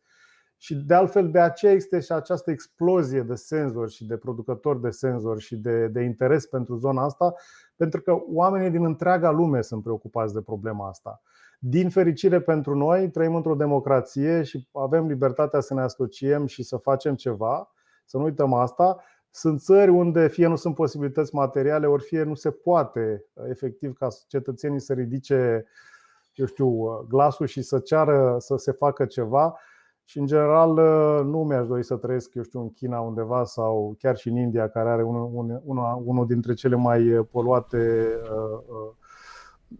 și de altfel de aceea este și această explozie de senzori și de producători de senzori și de, de interes pentru zona asta, pentru că oamenii din întreaga lume sunt preocupați de problema asta. Din fericire pentru noi, trăim într-o democrație și avem libertatea să ne asociem și să facem ceva, să nu uităm asta. Sunt țări unde fie nu sunt posibilități materiale, ori fie nu se poate efectiv ca cetățenii să ridice eu știu, glasul și să ceară să se facă ceva. Și în general nu mi-aș dori să trăiesc, eu știu, în China undeva sau chiar și în India, care are unul, unul, unul dintre cele mai poluate uh, uh,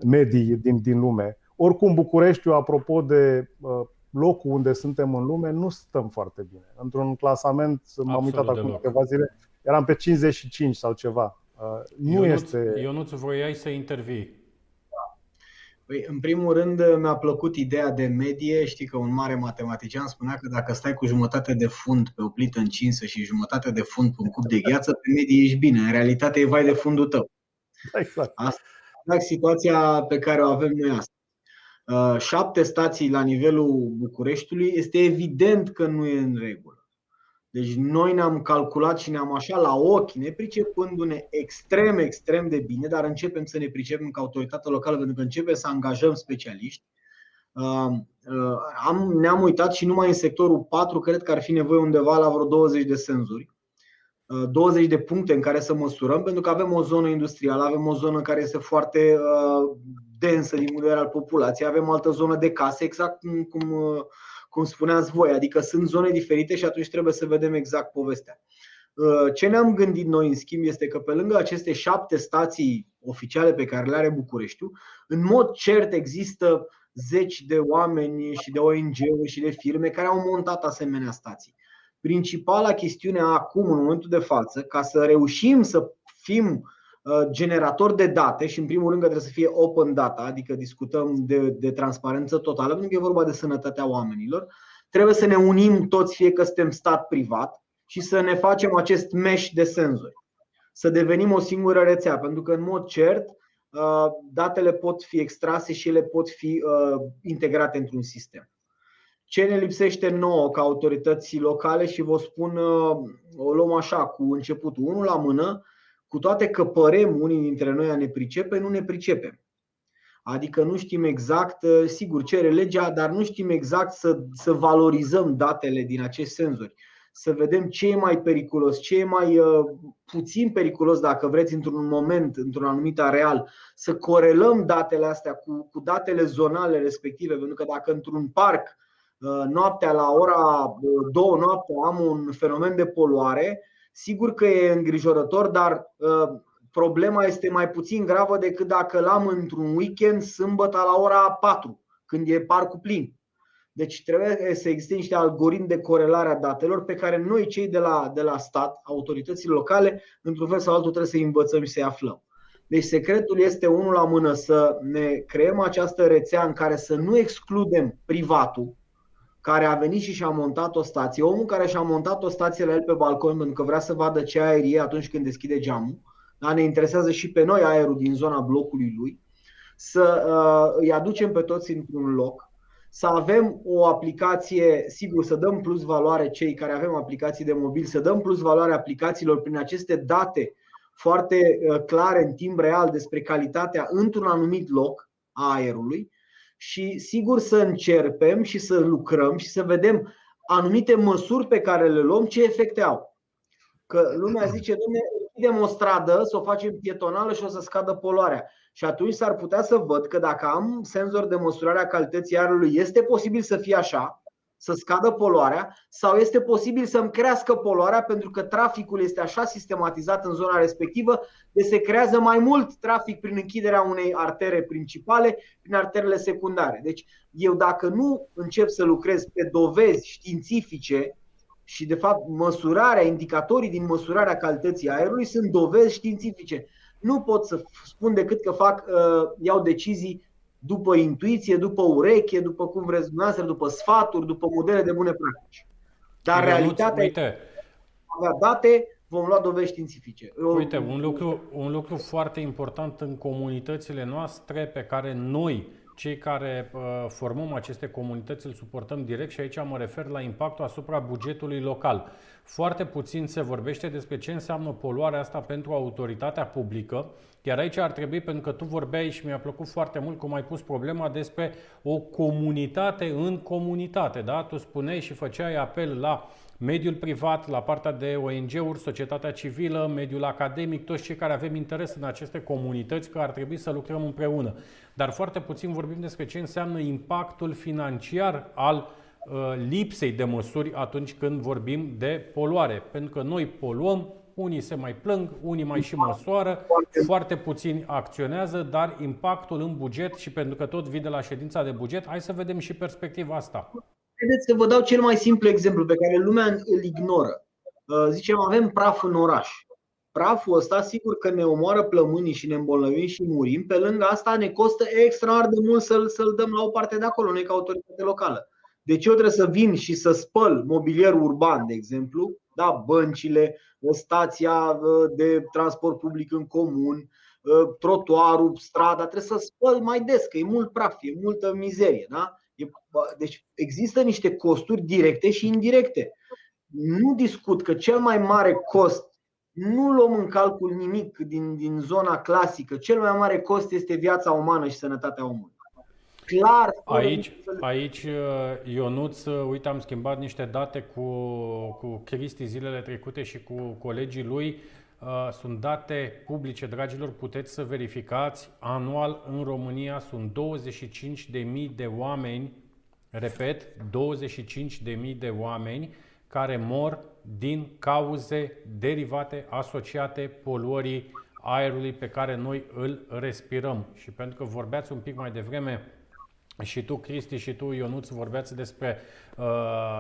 medii din, din lume. Oricum, Bucureștiul, apropo de uh, locul unde suntem în lume, nu stăm foarte bine. Într-un clasament, m-am uitat acum deloc. câteva zile, eram pe 55 sau ceva. Uh, Nu Ionuț, este. Ionuț, voiai să intervii. Păi, în primul rând, mi-a plăcut ideea de medie. Știi că un mare matematician spunea că dacă stai cu jumătate de fund pe o plită încinsă și jumătate de fund pe un cup de gheață, pe medie ești bine. În realitate e vai de fundul tău. Exact. Asta e exact situația pe care o avem noi astăzi. Uh, Șapte stații la nivelul Bucureștiului este evident că nu e în regulă. Deci noi ne-am calculat și ne-am așa la ochi, nepricepându-ne extrem, extrem de bine, dar începem să ne pricepem ca autoritate locală pentru că începem să angajăm specialiști. Uh, uh, Am, ne-am uitat și numai în sectorul 4 cred că ar fi nevoie undeva la vreo 20 de senzori. Uh, 20 de puncte în care să măsurăm, pentru că avem o zonă industrială, avem o zonă care este foarte uh, densă din punct de vedere al populației, avem o altă zonă de case, exact cum, cum, uh, cum spuneați voi, adică sunt zone diferite și atunci trebuie să vedem exact povestea. Uh, Ce ne-am gândit noi, în schimb, este că pe lângă aceste șapte stații oficiale pe care le are Bucureștiul, în mod cert există zeci de oameni și de ONG-uri și de firme care au montat asemenea stații. Principala chestiune acum, în momentul de față, ca să reușim să fim uh, generator de date și în primul rând că trebuie să fie open data, adică discutăm de, de transparență totală, pentru că e vorba de sănătatea oamenilor, trebuie să ne unim toți, fie că suntem stat privat, și să ne facem acest mesh de senzori. Să devenim o singură rețea, pentru că în mod cert uh, datele pot fi extrase și ele pot fi uh, integrate într-un sistem. Ce ne lipsește nouă ca autorități locale și vă spun, uh, o luăm așa, cu începutul, unul la mână, cu toate că părem unii dintre noi a ne pricepe, nu ne pricepem. Adică nu știm exact, uh, sigur, cere legea, dar nu știm exact să, să valorizăm datele din acești senzori. Să vedem ce e mai periculos, ce e mai uh, puțin periculos, dacă vreți, într-un moment, într-un anumit areal, să corelăm datele astea cu, cu datele zonale respective. Pentru că dacă într-un parc uh, noaptea la ora uh, două noaptea am un fenomen de poluare, sigur că e îngrijorător, dar uh, problema este mai puțin gravă decât dacă l-am într-un weekend sâmbătă la ora 4, când e parcul plin. Deci trebuie să existe niște algoritmi de corelare a datelor pe care noi, cei de la, de la stat, autoritățile locale, într-un fel sau altul trebuie să învățăm și să-i aflăm. Deci secretul este unul la mână să ne creăm această rețea în care să nu excludem privatul, care a venit și și-a montat o stație, omul care și-a montat o stație la el pe balcon pentru că vrea să vadă ce aer e atunci când deschide geamul, dar ne interesează și pe noi aerul din zona blocului lui, să uh, îi aducem pe toți într-un loc, să avem o aplicație, sigur, să dăm plus valoare cei care avem aplicații de mobil, să dăm plus valoare aplicațiilor prin aceste date foarte uh, clare în timp real despre calitatea într-un anumit loc a aerului și sigur să încerpem și să lucrăm și să vedem anumite măsuri pe care le luăm, ce efecte au. Că lumea zice, domne, închidem o stradă, să o facem pietonală și o să scadă poluarea. Și atunci s-ar putea să văd că dacă am senzor de măsurare a calității aerului, este posibil să fie așa, să scadă poluarea sau este posibil să-mi crească poluarea pentru că traficul este așa sistematizat în zona respectivă de se creează mai mult trafic prin închiderea unei artere principale, prin arterele secundare. Deci eu dacă nu încep să lucrez pe dovezi științifice și de fapt măsurarea, indicatorii din măsurarea calității aerului sunt dovezi științifice. Nu pot să spun decât că fac, uh, iau decizii după intuiție, după ureche, după cum vreți dumneavoastră, după sfaturi, după modele de bune practici. Dar Ionuț, realitatea uite, avea date, vom lua dovezi științifice. Eu- Uite, un lucru, un lucru foarte important în comunitățile noastre pe care noi, cei care uh, formăm aceste comunități, îl suportăm direct și aici mă refer la impactul asupra bugetului local. Foarte puțin se vorbește despre ce înseamnă poluarea asta pentru autoritatea publică, iar aici ar trebui, pentru că tu vorbeai și mi-a plăcut foarte mult cum ai pus problema despre o comunitate în comunitate. Da? Tu spuneai și făceai apel la mediul privat, la partea de ONG-uri, societatea civilă, mediul academic, toți cei care avem interes în aceste comunități, că ar trebui să lucrăm împreună. Dar foarte puțin vorbim despre ce înseamnă impactul financiar al uh, lipsei de măsuri atunci când vorbim de poluare. Pentru că noi poluăm, unii se mai plâng, unii mai și măsoară, foarte puțini acționează, dar impactul în buget și pentru că tot vii de la ședința de buget, hai să vedem și perspectiva asta. Haideți să vă dau cel mai simplu exemplu pe care lumea îl ignoră. Uh, Zicem, avem praf în oraș. Praful ăsta sigur că ne omoară plămânii și ne îmbolnăvim și murim. Pe lângă asta ne costă extraordinar de mult să-l, să-l dăm la o parte de acolo, noi ca autoritate locală. Deci eu trebuie să vin și să spăl mobilierul urban, de exemplu, da, băncile, stația uh, de transport public în comun, uh, trotuarul, strada, trebuie să spăl mai des, că e mult praf, e multă mizerie. Da? E- bă, Deci există niște costuri directe și indirecte. Nu discut că cel mai mare cost, nu luăm în calcul nimic din, din zona clasică, cel mai mare cost este viața umană și sănătatea omului. Clar, fără Aici, nicio fel de- aici uh, Ionuț, uh, uite, am schimbat niște date cu, cu Cristi zilele trecute și cu colegii lui. Uh, Sunt date publice, dragilor, puteți să verificați. Anual în România sunt 25.000 de oameni, repet, 25.000 de oameni care mor din cauze derivate, asociate poluării aerului pe care noi îl respirăm. Și pentru că vorbeați un pic mai devreme și tu, Cristi, și tu, Ionuț, vorbeați despre uh,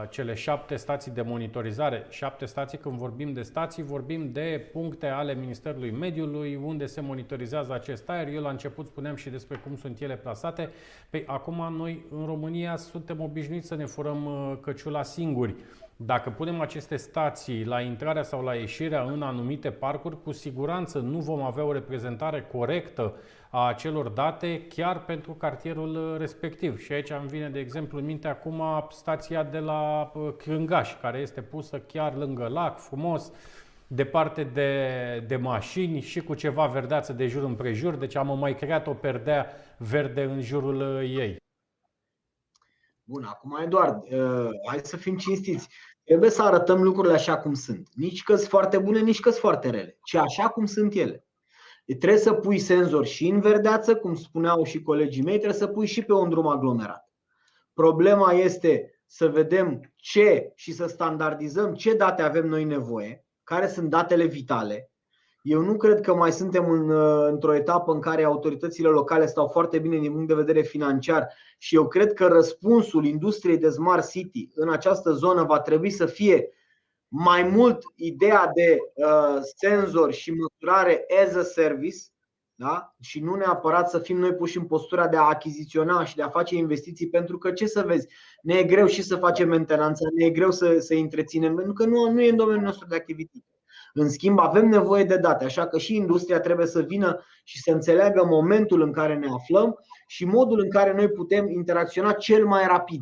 cele șapte stații de monitorizare. Șapte stații, când vorbim de stații, vorbim de puncte ale Ministerului Mediului, unde se monitorizează acest aer. Eu la început spuneam și despre cum sunt ele plasate. Păi acum noi în România suntem obișnuiți să ne furăm uh, căciula singuri. Dacă punem aceste stații la intrarea sau la ieșirea în anumite parcuri, cu siguranță nu vom avea o reprezentare corectă a acelor date chiar pentru cartierul uh, respectiv. Și aici îmi vine de exemplu în minte acum stația de la uh, Crângaș, care este pusă chiar lângă lac, frumos, departe de, de mașini și cu ceva verdeață de jur împrejur, deci am mai creat o perdea verde în jurul uh, ei. Bun, acum Eduard, uh, hai să fim cinstiți. Trebuie să arătăm lucrurile așa cum sunt. Nici că sunt foarte bune, nici că sunt foarte rele, ci așa cum sunt ele. E, Trebuie să pui senzor și în verdeață, cum spuneau și colegii mei, trebuie să pui și pe un drum aglomerat. Problema este să vedem ce și să standardizăm ce date avem noi nevoie, care sunt datele vitale. Eu nu cred că mai suntem în, uh, într-o etapă în care autoritățile locale stau foarte bine din punct de vedere financiar și eu cred că răspunsul industriei de smart city în această zonă va trebui să fie mai mult ideea de uh, senzor și măsurare as a service da? și nu neapărat să fim noi puși în postura de a achiziționa și de a face investiții, pentru că ce să vezi, ne e greu și să facem mentenanța, ne e greu să, să îi întreținem, pentru că nu, nu e în domeniul nostru de activitate. În schimb, avem nevoie de date, așa că și industria trebuie să vină și să înțeleagă momentul în care ne aflăm și modul în care noi putem interacționa cel mai rapid.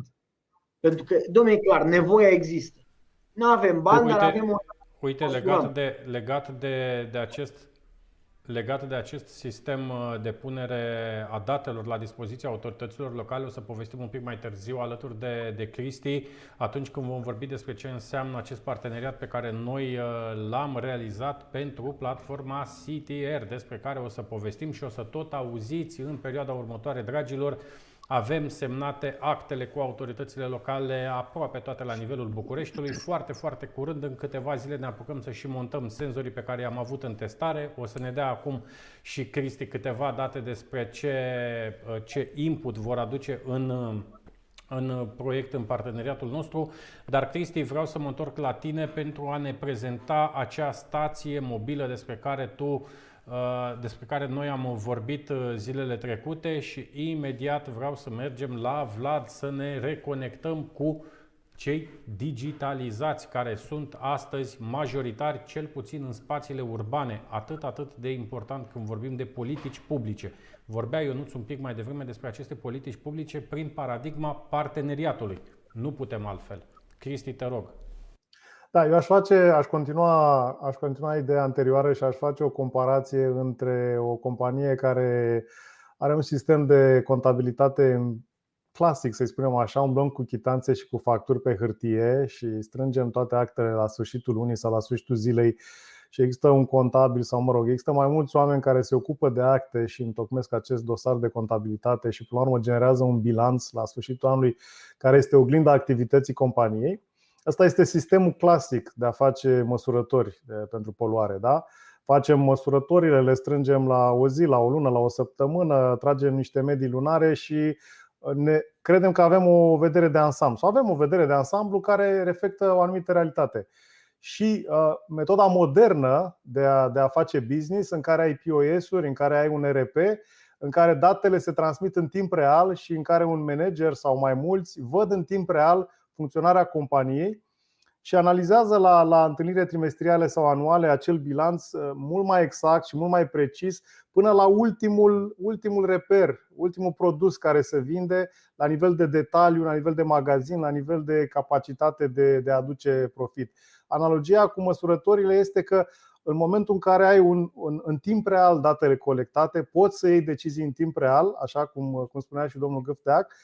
Pentru că, domnule, e clar, nevoia există. Nu avem bani, Uite, dar avem o. Uite, Măsurăm. legat de, legat de, de acest Legat de acest sistem uh, de punere a datelor la dispoziția autorităților locale, o să povestim un pic mai târziu alături de, de Cristi, atunci când vom vorbi despre ce înseamnă acest parteneriat pe care noi uh, l-am realizat pentru platforma CTR, despre care o să povestim și o să tot auziți în perioada următoare, dragilor, avem semnate actele cu autoritățile locale aproape toate la nivelul Bucureștiului. Foarte, foarte curând, în câteva zile ne apucăm să și montăm senzorii pe care i-am avut în testare. O să ne dea acum și Cristi câteva date despre ce, ce input vor aduce în în proiect, în parteneriatul nostru. Dar, Cristi, vreau să mă întorc la tine pentru a ne prezenta acea stație mobilă despre care tu Uh, despre care noi am vorbit uh, zilele trecute și imediat vreau să mergem la Vlad să ne reconectăm cu cei digitalizați care sunt astăzi majoritari, cel puțin în spațiile urbane, atât, atât de important când vorbim de politici publice. Vorbea Ionuț un pic mai devreme despre aceste politici publice prin paradigma parteneriatului. Nu putem altfel. Cristi, te rog. Da, eu aș face, aș continua, aș continua ideea anterioară și aș face o comparație între o companie care are un sistem de contabilitate clasic, să spunem așa, umblăm cu chitanțe și cu facturi pe hârtie și strângem toate actele la sfârșitul lunii sau la sfârșitul zilei și există un contabil sau, mă rog, există mai mulți oameni care se ocupă de acte și întocmesc acest dosar de contabilitate și, până la urmă, generează un bilanț la sfârșitul anului care este oglinda activității companiei. Asta este sistemul clasic de a face măsurători de, pentru poluare. Da? Facem măsurătorile, le strângem la o zi, la o lună, la o săptămână, tragem niște medii lunare și uh, ne credem că avem o vedere de ansamblu. Sau avem o vedere de ansamblu care reflectă o anumită realitate. Și uh, metoda modernă de a, de a face business, în care ai POS-uri, în care ai un RP, în care datele se transmit în timp real și în care un manager sau mai mulți văd în timp real funcționarea companiei și analizează la, la întâlnire trimestriale sau anuale acel bilanț uh, mult mai exact și mult mai precis până la ultimul, ultimul reper, ultimul produs care se vinde la nivel de detaliu, la nivel de magazin, la nivel de capacitate de, de a aduce profit. Analogia cu măsurătorile este că în momentul în care ai un, un, în timp real datele colectate, poți să iei decizii în timp real, așa cum, cum spunea și domnul Găfteac,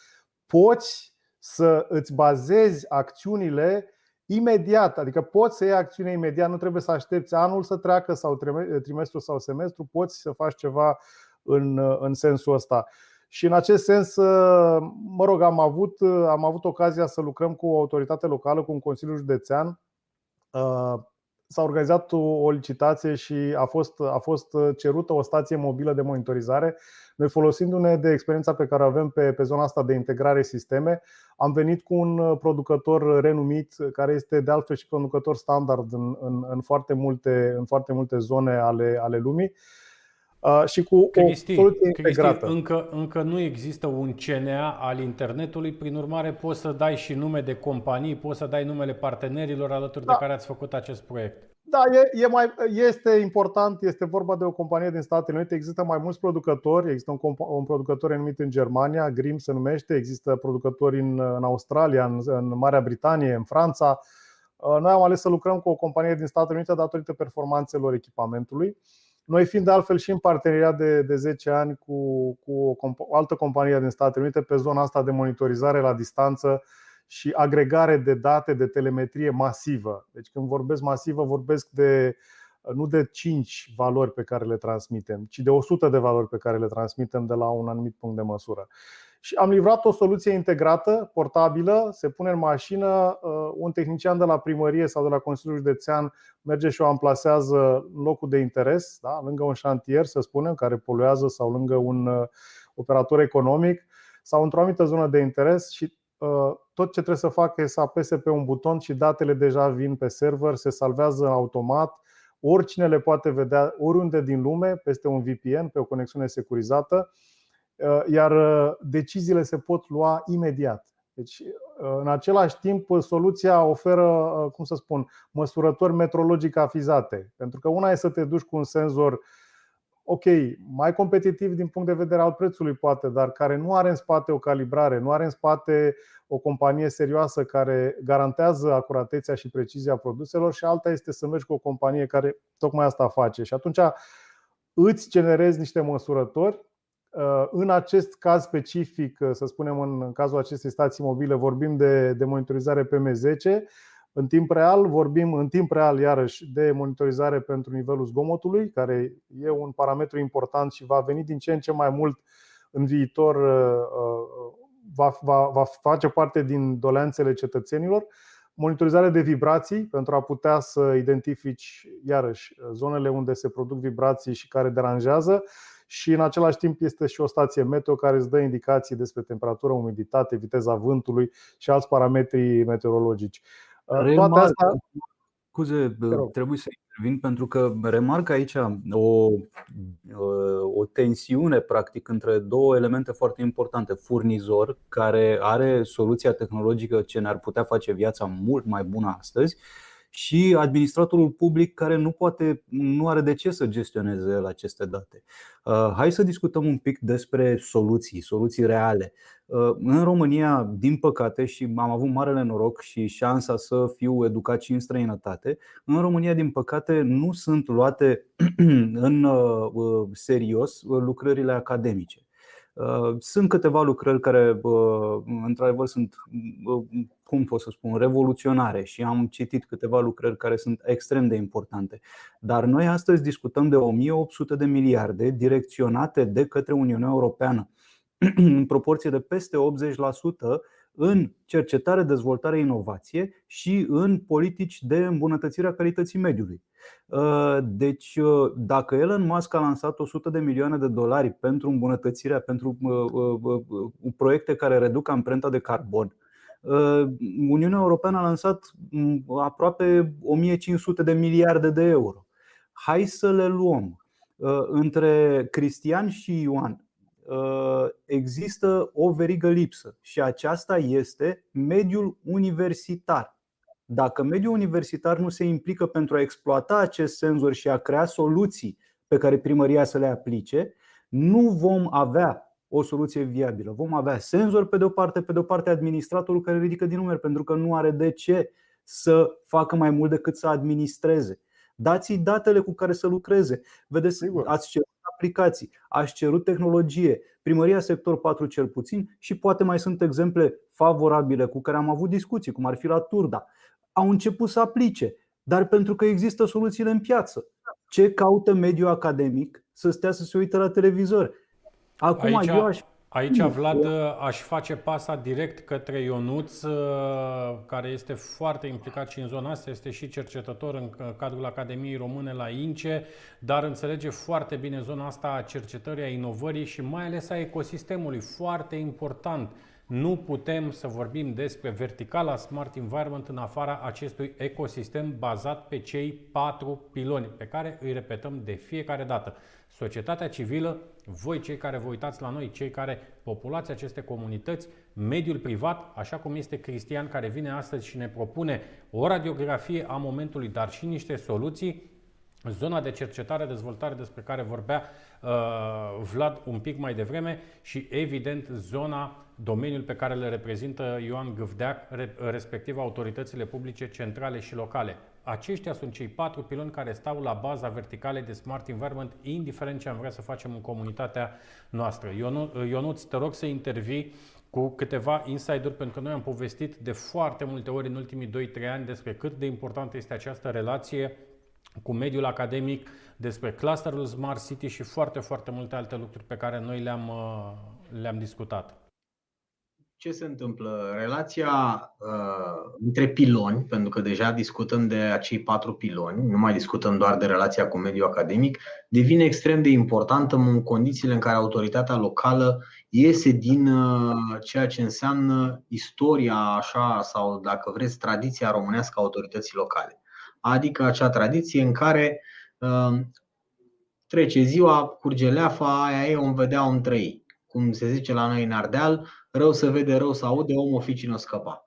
poți să îți bazezi acțiunile imediat, adică poți să iei acțiune imediat, nu trebuie să aștepți anul să treacă sau trimestru sau semestru, poți să faci ceva în, în sensul ăsta. Și în acest sens, mă rog, am avut, am avut ocazia să lucrăm cu o autoritate locală, cu un Consiliu Județean s-a organizat o licitație și a fost, a fost cerută o stație mobilă de monitorizare. Noi folosindu-ne de experiența pe care o avem pe, pe zona asta de integrare sisteme, am venit cu un producător renumit, care este de altfel și producător standard în, în, în, foarte, multe, în foarte multe zone ale, ale lumii și cu Cristi, o soluție integrată. Cristi, încă, încă nu există un CNA al internetului, prin urmare poți să dai și nume de companii, poți să dai numele partenerilor alături da. de care ați făcut acest proiect. Da, e, e mai, este important, este vorba de o companie din Statele Unite, există mai mulți producători, există un, un producător numit în Germania, Grim se numește, există producători în, în Australia, în, în Marea Britanie, în Franța. Noi am ales să lucrăm cu o companie din Statele Unite datorită performanțelor echipamentului. Noi fiind de altfel și în parteneriat de, de 10 ani cu, cu o, o altă companie din Statele Unite pe zona asta de monitorizare la distanță și agregare de date de telemetrie masivă. Deci când vorbesc masivă, vorbesc de nu de 5 valori pe care le transmitem, ci de 100 de valori pe care le transmitem de la un anumit punct de măsură. Și am livrat o soluție integrată, portabilă, se pune în mașină, uh, un tehnician de la primărie sau de la Consiliul Județean merge și o amplasează în locul de interes, da? lângă un șantier, să spunem, care poluează sau lângă un uh, operator economic sau într-o anumită zonă de interes și uh, tot ce trebuie să facă e să apese pe un buton și datele deja vin pe server, se salvează automat, oricine le poate vedea oriunde din lume, peste un VPN, pe o conexiune securizată Uh, iar uh, deciziile se pot lua imediat. Deci, uh, în același timp, soluția oferă, cum să spun, măsurători metrologic afizate. Pentru că una e să te duci cu un senzor, ok, mai competitiv din punct de vedere al prețului, poate, dar care nu are în spate o calibrare, nu are în spate o companie serioasă care garantează acuratețea și precizia produselor, și alta este să mergi cu o companie care tocmai asta face. Și atunci îți generezi niște măsurători. În acest caz specific, să spunem în cazul acestei stații mobile, vorbim de, de monitorizare PM10. În timp real vorbim în timp real iarăși de monitorizare pentru nivelul zgomotului, care e un parametru important și va veni din ce în ce mai mult în viitor va, va, va face parte din doleanțele cetățenilor. Monitorizare de vibrații pentru a putea să identifici iarăși zonele unde se produc vibrații și care deranjează și în același timp este și o stație meteo care îți dă indicații despre temperatură, umiditate, viteza vântului și alți parametri meteorologici. Toate astea Scuze, trebuie să intervin pentru că remarc aici o, o tensiune practic între două elemente foarte importante. Furnizor, care are soluția tehnologică ce ne-ar putea face viața mult mai bună astăzi și administratorul public care nu poate, nu are de ce să gestioneze el aceste date. Uh, hai să discutăm un pic despre soluții, soluții reale. Uh, în România, din păcate, și am avut marele noroc și șansa să fiu educat și în străinătate, în România, din păcate, nu sunt luate *clears throat* în uh, serios lucrările academice. Sunt câteva lucrări care, într-adevăr, sunt cum pot să spun, revoluționare și am citit câteva lucrări care sunt extrem de importante. Dar noi astăzi discutăm de 1800 de miliarde direcționate de către Uniunea Europeană *clears throat* în proporție de peste 80% în cercetare, dezvoltare, inovație și în politici de îmbunătățire a calității mediului. Uh, deci, uh, dacă Elon Musk a lansat 100 de milioane de dolari pentru îmbunătățirea, pentru uh, proiecte care reduc amprenta de carbon, Uh, Uniunea Europeană a lansat mm, aproape 1500 de miliarde de euro. Hai să le luăm. Uh, între Cristian și Ioan uh, există o verigă lipsă și aceasta este mediul universitar. Dacă mediul universitar nu se implică pentru a exploata acest senzor și a crea soluții pe care primăria să le aplice, nu vom avea o soluție viabilă. Vom avea senzor pe de o parte, pe de o parte administratorul care ridică din numeri pentru că nu are de ce să facă mai mult decât să administreze. Dați-i datele cu care să lucreze. Vedeți, Sigur. ați cerut aplicații, ați cerut tehnologie, primăria sector 4 cel puțin și poate mai sunt exemple favorabile cu care am avut discuții, cum ar fi la Turda. Au început să aplice, dar pentru că există soluțiile în piață. Ce caută mediul academic să stea să se uite la televizor? Acum aici, eu aș... Aici, Vlad, aș face pasa direct către Ionuț, uh, care este foarte implicat și în zona asta, este și cercetător în cadrul Academiei Române la INCE, dar înțelege foarte bine zona asta a cercetării, a inovării și mai ales a ecosistemului, foarte important. Nu putem să vorbim despre verticala Smart Environment în afara acestui ecosistem bazat pe cei patru piloni pe care îi repetăm de fiecare dată societatea civilă, voi cei care vă uitați la noi, cei care populați aceste comunități, mediul privat, așa cum este Cristian care vine astăzi și ne propune o radiografie a momentului, dar și niște soluții, zona de cercetare, dezvoltare despre care vorbea uh, Vlad un pic mai devreme și evident zona, domeniul pe care le reprezintă Ioan Gâvdeac, respectiv autoritățile publice centrale și locale. Aceștia sunt cei patru piloni care stau la baza verticalei de Smart Environment, indiferent ce am vrea să facem în comunitatea noastră. Ionuț, te rog să intervii cu câteva insider pentru că noi am povestit de foarte multe ori în ultimii 2-3 ani despre cât de importantă este această relație cu mediul academic, despre clusterul Smart City și foarte, foarte multe alte lucruri pe care noi le-am, uh, le-am discutat ce se întâmplă? Relația uh, între piloni, pentru că deja discutăm de acei patru piloni, nu mai discutăm doar de relația cu mediul academic, devine extrem de importantă în condițiile în care autoritatea locală iese din uh, ceea ce înseamnă istoria, așa, sau dacă vreți, tradiția românească a autorității locale. Adică acea tradiție în care uh, trece ziua, curge leafa, aia e, om vedea, om trăi. Cum se zice la noi în Ardeal, rău să vede, rău să aude, omul fi o scăpa.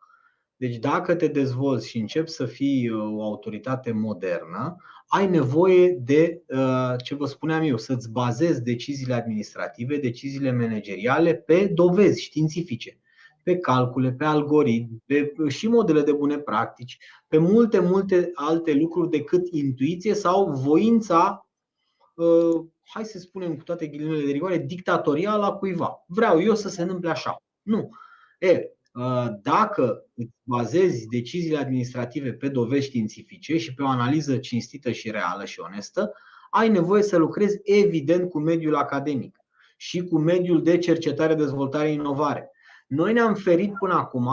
Deci dacă te dezvolți și începi să fii uh, o autoritate modernă, ai nevoie de, uh, ce vă spuneam eu, să-ți bazezi deciziile administrative, deciziile manageriale pe dovezi științifice, pe calcule, pe algoritmi, pe și modele de bune practici, pe multe, multe alte lucruri decât intuiție sau voința uh, hai să spunem cu toate ghilimele de rigoare, dictatorială a cuiva. Vreau eu să se întâmple așa. Nu. E, uh, dacă îți bazezi deciziile administrative pe dovezi științifice și pe o analiză cinstită și reală și onestă, ai nevoie să lucrezi evident cu mediul academic și cu mediul de cercetare, dezvoltare, inovare. Noi ne-am ferit până acum,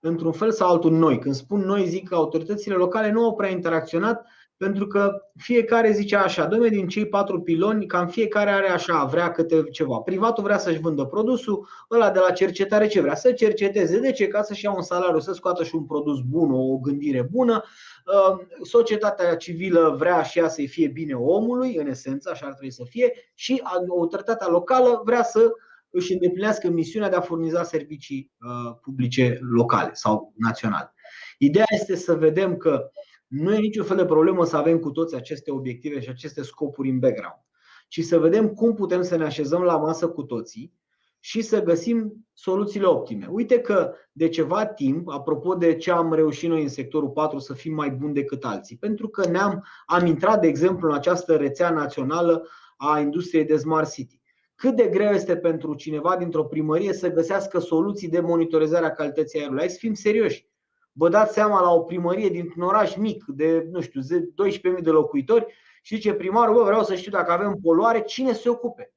într-un fel sau altul, noi. Când spun noi, zic că autoritățile locale nu au prea interacționat pentru că fiecare zice așa, domne, din cei patru piloni, cam fiecare are așa, vrea câte ceva. Privatul vrea să-și vândă produsul, ăla de la cercetare ce vrea? Să cerceteze. De ce? Ca să-și ia un salariu, să scoată și un produs bun, o gândire bună. Uh, societatea civilă vrea și ea să-i fie bine omului, în esență, așa ar trebui să fie, și autoritatea locală vrea să își îndeplinească misiunea de a furniza servicii uh, publice locale sau naționale. Ideea este să vedem că nu e niciun fel de problemă să avem cu toți aceste obiective și aceste scopuri în background, ci să vedem cum putem să ne așezăm la masă cu toții și să găsim soluțiile optime. Uite că de ceva timp, apropo de ce am reușit noi în sectorul 4 să fim mai buni decât alții, pentru că ne-am am intrat, de exemplu, în această rețea națională a industriei de Smart City. Cât de greu este pentru cineva dintr-o primărie să găsească soluții de monitorizare a calității aerului? Hai să fim serioși. Vă dați seama la o primărie dintr-un oraș mic de, nu știu, 12.000 de locuitori și zice primarul, bă, vreau să știu dacă avem poluare, cine se ocupe?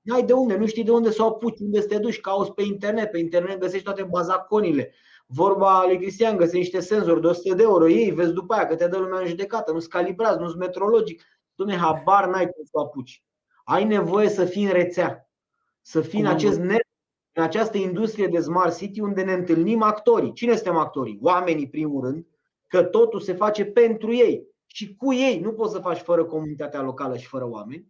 N-ai de unde, nu știi de unde să o apuci, unde să te duci, cauți pe internet, pe internet găsești toate bazaconile. Vorba lui Cristian, găsești niște senzori de 100 de euro, ei vezi după aia că te dă lumea în judecată, nu-s calibrat, nu-s metrologic. Dumne, habar n-ai cum să o apuci. Ai nevoie să fii în rețea, să fii în acest net în această industrie de smart city unde ne întâlnim actorii. Cine suntem actorii? Oamenii, primul rând, că totul se face pentru ei și cu ei. Nu poți să faci fără comunitatea locală și fără oameni.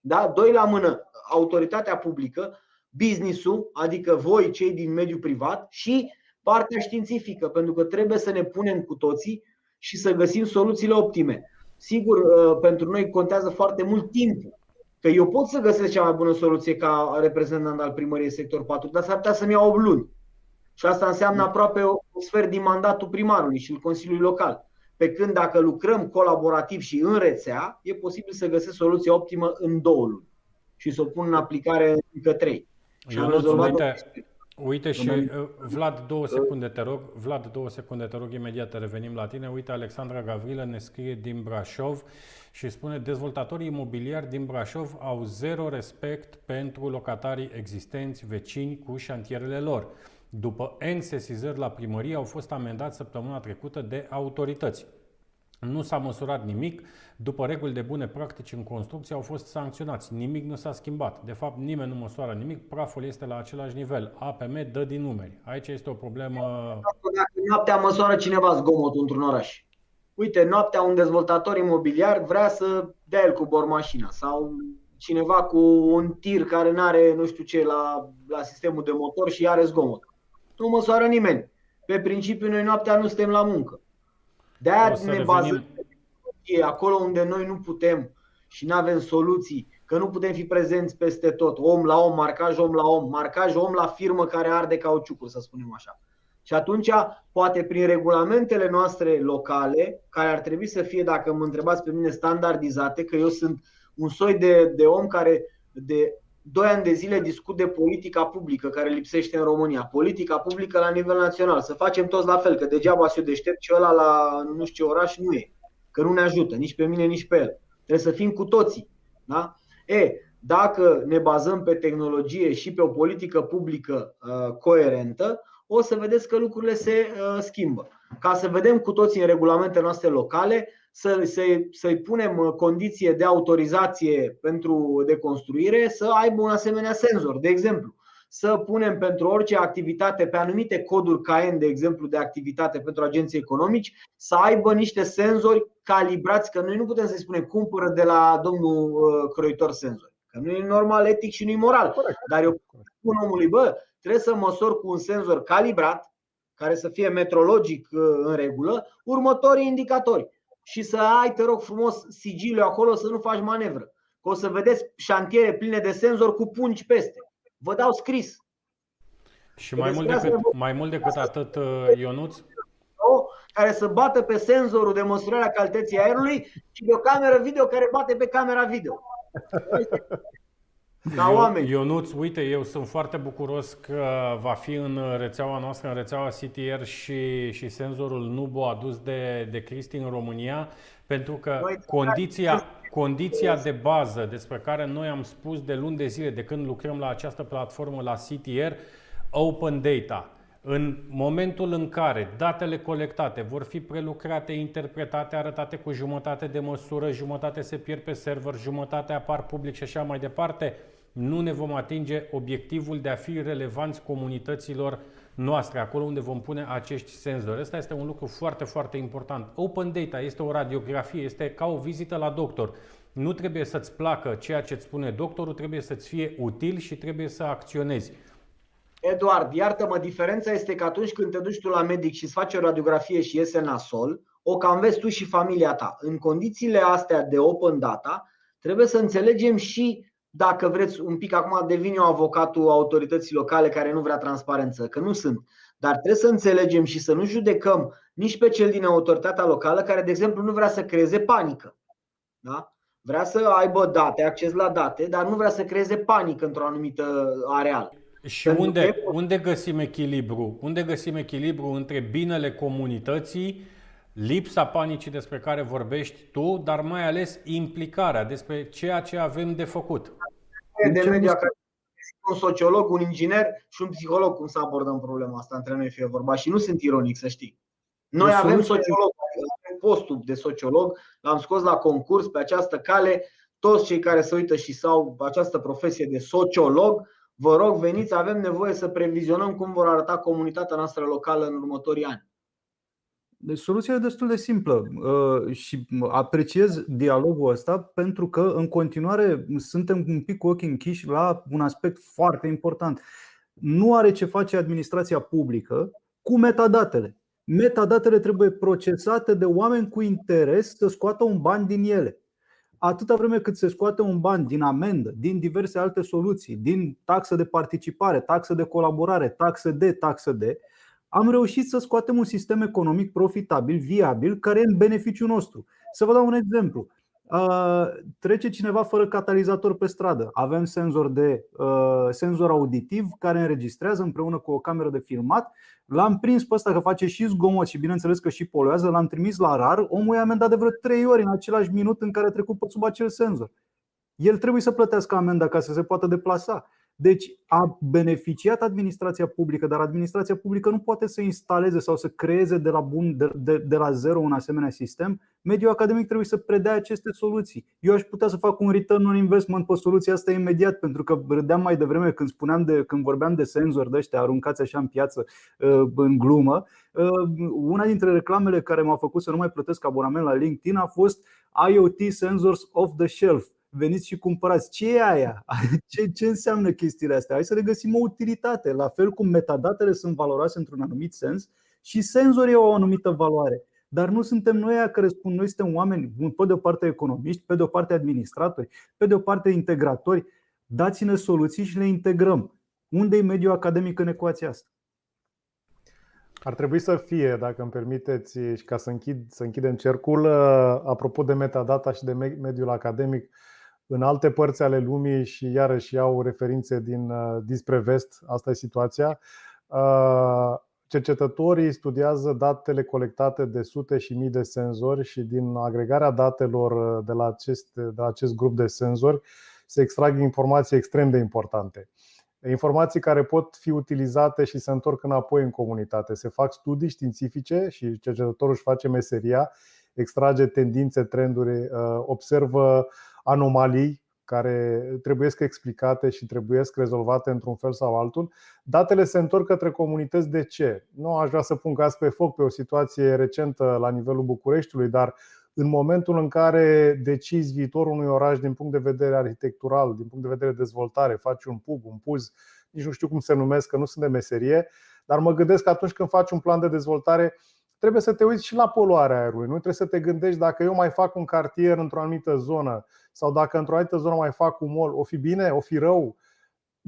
Da? Doi la mână, autoritatea publică, business-ul, adică voi, cei din mediul privat și partea științifică, pentru că trebuie să ne punem cu toții și să găsim soluțiile optime. Sigur, uh, pentru noi contează foarte mult timpul. Că eu pot să găsesc cea mai bună soluție ca reprezentant al primăriei sector 4, dar s-ar putea să-mi iau 8 luni. Și asta înseamnă aproape o sfert din mandatul primarului și al Consiliului Local. Pe când dacă lucrăm colaborativ și în rețea, e posibil să găsesc soluția optimă în două luni și să o pun în aplicare încă trei. Și Eu am uite, uite și uh, Vlad, două secunde te rog. Vlad, două secunde te rog, imediat revenim la tine. Uite, Alexandra Gavrilă ne scrie din Brașov și spune dezvoltatorii imobiliari din Brașov au zero respect pentru locatarii existenți vecini cu șantierele lor. După N sesizări la primărie au fost amendați săptămâna trecută de autorități. Nu s-a măsurat nimic, după reguli de bune practici în construcție au fost sancționați. Nimic nu s-a schimbat. De fapt, nimeni nu măsoară nimic, praful este la același nivel. APM dă din numeri. Aici este o problemă... Dacă noaptea măsoară cineva zgomotul într-un oraș. Uite, noaptea un dezvoltator imobiliar vrea să dea el cu bormașina sau cineva cu un tir care nu are nu știu ce la, la sistemul de motor și are zgomot. Nu măsoară nimeni. Pe principiu, noi noaptea nu suntem la muncă. De-aia ne bazăm pe acolo unde noi nu putem și nu avem soluții, că nu putem fi prezenți peste tot, om la om, marcaj om la om, marcaj om la firmă care arde cauciucul, să spunem așa. Și atunci, poate prin regulamentele noastre locale, care ar trebui să fie, dacă mă întrebați pe mine, standardizate, că eu sunt un soi de, de om care de 2 ani de zile discut de politica publică care lipsește în România. Politica publică la nivel național. Să facem toți la fel, că degeaba se deștept și ăla la nu știu ce oraș nu e. Că nu ne ajută nici pe mine, nici pe el. Trebuie să fim cu toții. Da? E, dacă ne bazăm pe tehnologie și pe o politică publică uh, coerentă, o să vedeți că lucrurile se uh, schimbă. Ca să vedem cu toții în regulamentele noastre locale, să, să, să-i punem uh, condiție de autorizație pentru deconstruire să aibă un asemenea senzor. De exemplu, să punem pentru orice activitate pe anumite coduri KN, de exemplu, de activitate pentru agenții economici, să aibă niște senzori calibrați, că noi nu putem să-i spunem cumpără de la domnul uh, croitor senzori. Că nu e normal etic și nu e moral. Dar eu spun omului, bă, trebuie să măsori cu un senzor calibrat, care să fie metrologic uh, în regulă, următorii indicatori. Și să ai, te rog frumos, sigiliu acolo să nu faci manevră. Că o să vedeți șantiere pline de senzori cu pungi peste. Vă dau scris. Și mai mult, decât, mai mult decât atât, uh, Ionuț? Care să bată pe senzorul de măsurare a calității aerului și de o cameră video care bate pe camera video. *laughs* Ca oameni. Ionuț, uite, eu sunt foarte bucuros că va fi în rețeaua noastră, în rețeaua CTR și, și senzorul Nubo adus de, de Cristi în România, pentru că Noi- condiția, condiția de bază despre care noi am spus de luni de zile, de când lucrăm la această platformă, la CTR, Open Data. În momentul în care datele colectate vor fi prelucrate, interpretate, arătate cu jumătate de măsură, jumătate se pierd pe server, jumătate apar public și așa mai departe, nu ne vom atinge obiectivul de a fi relevanți comunităților noastre, acolo unde vom pune acești senzori. Asta este un lucru foarte, foarte important. Open data este o radiografie, este ca o vizită la doctor. Nu trebuie să-ți placă ceea ce îți spune doctorul, trebuie să-ți fie util și trebuie să acționezi. Eduard, iartă-mă, diferența este că atunci când te duci tu la medic și îți faci o radiografie și iese nasol, o cam vezi tu și familia ta. În condițiile astea de open data, trebuie să înțelegem și dacă vreți un pic acum devin eu avocatul autorității locale care nu vrea transparență, că nu sunt. Dar trebuie să înțelegem și să nu judecăm nici pe cel din autoritatea locală care, de exemplu, nu vrea să creeze panică. Da? Vrea să aibă date, acces la date, dar nu vrea să creeze panică într-o anumită areală. Și Pentru unde, că- unde găsim echilibru? Unde găsim echilibru între binele comunității, lipsa panicii despre care vorbești tu, dar mai ales implicarea despre ceea ce avem de făcut? de ce mediu nu- academic, un sociolog, un inginer și un psiholog cum să abordăm problema asta între noi fie vorba și nu sunt ironic să știi. Noi Deci avem soluția- sociolog, avem postul de sociolog, l-am scos la concurs pe această cale. Toți cei care se uită și sau această profesie de sociolog, vă rog, veniți, avem nevoie să previzionăm cum vor arăta comunitatea noastră locală în următorii ani. Deci soluția e destul de simplă uh, și apreciez dialogul ăsta pentru că în continuare suntem un pic cu ochii închiși la un aspect foarte important. Nu are ce face administrația publică cu metadatele. Metadatele trebuie procesate de oameni cu interes să scoată un ban din ele. Atâta vreme cât se scoate un ban din amendă, din diverse alte soluții, din taxă de participare, taxă de colaborare, taxă de, taxă de, am reușit să scoatem un sistem economic profitabil, viabil, care e în beneficiul nostru. Să vă dau un exemplu. Uh, Trece cineva fără catalizator pe stradă. Avem senzor, de, uh, senzor auditiv care înregistrează împreună cu o cameră de filmat. L-am prins pe ăsta că face și zgomot și bineînțeles că și poluează. L-am trimis la RAR. Omul i-a amendat de vreo 3 ori în același minut în care a trecut pe sub acel senzor. El trebuie să plătească amenda ca să se poată deplasa. Deci a beneficiat administrația publică, dar administrația publică nu poate să instaleze sau să creeze de la, bun, de, de, de la zero un asemenea sistem. Mediul academic trebuie să predea aceste soluții. Eu aș putea să fac un return on investment pe soluția asta imediat, pentru că râdeam mai devreme când, spuneam de, când vorbeam de senzori de ăștia aruncați așa în piață uh, în glumă. Uh, Una dintre reclamele care m-a făcut să nu mai plătesc abonament la LinkedIn a fost IoT Sensors off the shelf veniți și cumpărați. Ce e aia? *laughs* Ce, ce înseamnă chestiile astea? Hai să le găsim o utilitate. La fel cum metadatele sunt valoroase într-un anumit sens și senzorii au o anumită valoare. Dar nu suntem noi aia care spun, noi suntem oameni, pe de o parte economiști, pe de o parte administratori, pe de o parte integratori. Dați-ne soluții și le integrăm. Unde e mediul academic în ecuația asta? Ar trebui să fie, dacă îmi permiteți, și ca să, închid, să închidem cercul, apropo de metadata și de mediul academic, în alte părți ale lumii și iarăși iau referințe din dinspre vest, asta e situația. Cercetătorii studiază datele colectate de sute și mii de senzori și din agregarea datelor de la acest, de la acest grup de senzori se extrag informații extrem de importante. Informații care pot fi utilizate și se întorc înapoi în comunitate. Se fac studii științifice și cercetătorul își face meseria, extrage tendințe, trenduri, observă anomalii care trebuie explicate și trebuie rezolvate într-un fel sau altul. Datele se întorc către comunități. De ce? Nu aș vrea să pun caz pe foc pe o situație recentă la nivelul Bucureștiului, dar în momentul în care decizi viitorul unui oraș din punct de vedere arhitectural, din punct de vedere dezvoltare, faci un pub, un puz, nici nu știu cum se numesc, că nu sunt de meserie, dar mă gândesc că atunci când faci un plan de dezvoltare, trebuie să te uiți și la poluarea aerului. Nu trebuie să te gândești dacă eu mai fac un cartier într-o anumită zonă sau dacă într-o altă zonă mai fac un mall, o fi bine, o fi rău.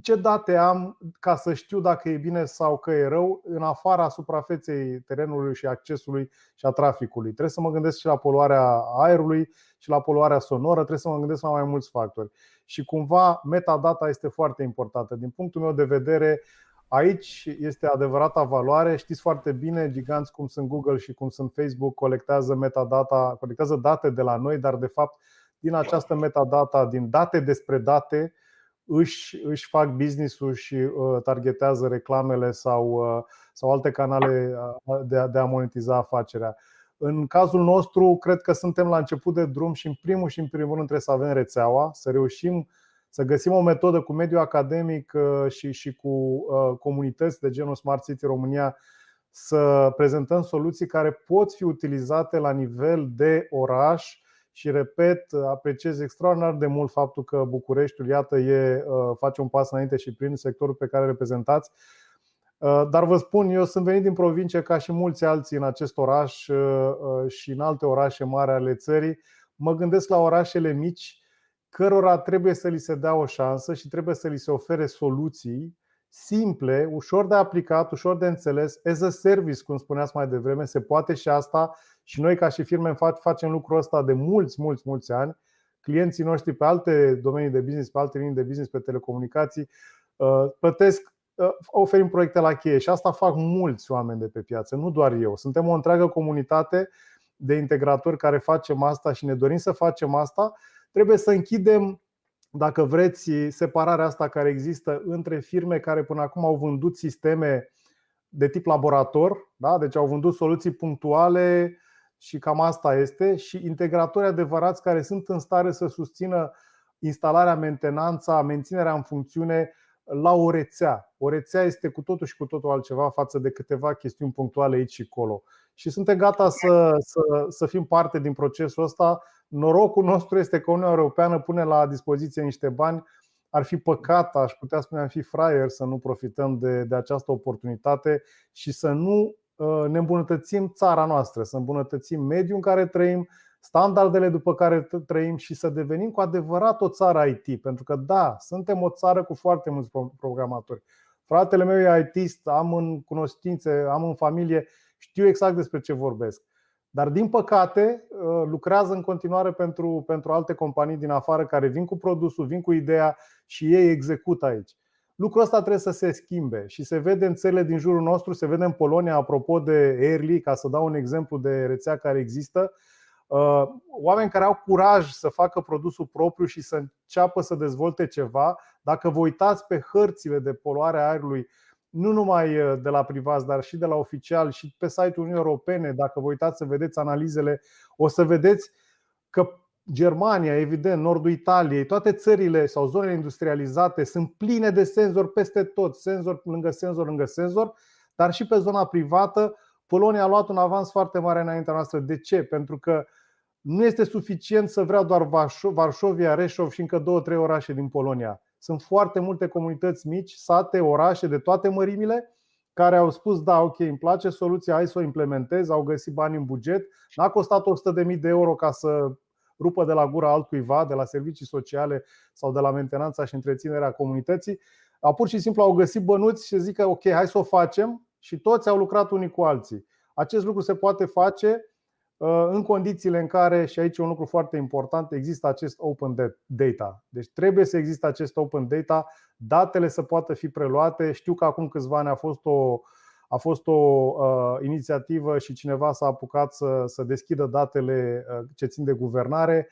ce date am ca să știu dacă e bine sau că e rău în afara suprafeței terenului și accesului și a traficului. Trebuie să mă gândesc și la poluarea aerului și la poluarea sonoră, trebuie să mă gândesc la mai mulți factori. Și cumva metadata este foarte importantă. Din punctul meu de vedere, Aici este adevărata valoare. Știți foarte bine, giganți cum sunt Google și cum sunt Facebook colectează metadata, colectează date de la noi, dar de fapt din această metadata, din date despre date, își, își fac business-ul și uh, targetează reclamele sau, uh, sau alte canale uh, de a, de a monetiza afacerea. În cazul nostru, cred că suntem la început de drum și în primul și în primul rând trebuie să avem rețeaua, să reușim să găsim o metodă cu mediul academic și, și cu comunități de genul Smart City România să prezentăm soluții care pot fi utilizate la nivel de oraș și repet, apreciez extraordinar de mult faptul că Bucureștiul, iată, e, uh, face un pas înainte și prin sectorul pe care îl reprezentați. Uh, dar vă spun, eu sunt venit din provincie ca și mulți alții în acest oraș uh, și în alte orașe mari ale țării. Mă gândesc la orașele mici, cărora trebuie să li se dea o șansă și trebuie să li se ofere soluții simple, ușor de aplicat, ușor de înțeles, as a service, cum spuneați mai devreme, se poate și asta și noi ca și firme facem lucrul ăsta de mulți, mulți, mulți ani. Clienții noștri pe alte domenii de business, pe alte linii de business, pe telecomunicații, uh, plătesc, uh, oferim proiecte la cheie și asta fac mulți oameni de pe piață, nu doar eu. Suntem o întreagă comunitate de integratori care facem asta și ne dorim să facem asta. Trebuie să închidem dacă vreți, separarea asta care există între firme care până acum au vândut sisteme de tip laborator, da? deci au vândut soluții punctuale și cam asta este, și integratori adevărați care sunt în stare să susțină instalarea, mentenanța, menținerea în funcțiune la o rețea. O rețea este cu totul și cu totul altceva față de câteva chestiuni punctuale aici și acolo. Și suntem gata să, să, să fim parte din procesul ăsta. Norocul nostru este că Uniunea Europeană pune la dispoziție niște bani. Ar fi păcat, aș putea spune, am fi fraier să nu profităm de, de această oportunitate și să nu uh, ne îmbunătățim țara noastră, să îmbunătățim mediul în care trăim, standardele după care trăim și să devenim cu adevărat o țară IT. Pentru că, da, suntem o țară cu foarte mulți programatori. Fratele meu e ITist, am în cunoștințe, am în familie, știu exact despre ce vorbesc. Dar, din păcate, uh, lucrează în continuare pentru, pentru alte companii din afară care vin cu produsul, vin cu ideea și ei execută aici. Lucrul ăsta trebuie să se schimbe și se vede în țările din jurul nostru, se vede în Polonia, apropo de Airly, ca să dau un exemplu de rețea care există. Uh, oameni care au curaj să facă produsul propriu și să înceapă să dezvolte ceva. Dacă vă uitați pe hărțile de poluare a aerului, nu numai uh, de la privați, dar și de la oficial și pe site-ul Uniunii Europene, dacă vă uitați să vedeți analizele, o să vedeți că Germania, evident, nordul Italiei, toate țările sau zonele industrializate sunt pline de senzori peste tot, senzor lângă senzor lângă senzor, dar și pe zona privată Polonia a luat un avans foarte mare înaintea noastră. De ce? Pentru că nu este suficient să vreau doar Varșovia, Reșov și încă două, trei orașe din Polonia. Sunt foarte multe comunități mici, sate, orașe de toate mărimile care au spus da, ok, îmi place soluția, hai să o implementez, au găsit bani în buget. N-a costat 100.000 de euro ca să rupă de la gura altcuiva, de la servicii sociale sau de la mentenanța și întreținerea comunității. Au pur și simplu au găsit bănuți și zic că ok, hai să o facem și toți au lucrat unii cu alții. Acest lucru se poate face uh, în condițiile în care, și aici e un lucru foarte important, există acest open data. Deci trebuie să existe acest open data, datele să poată fi preluate. Știu că acum câțiva ani a fost o, a fost o uh, inițiativă și cineva s-a apucat să, să deschidă datele uh, ce țin de guvernare.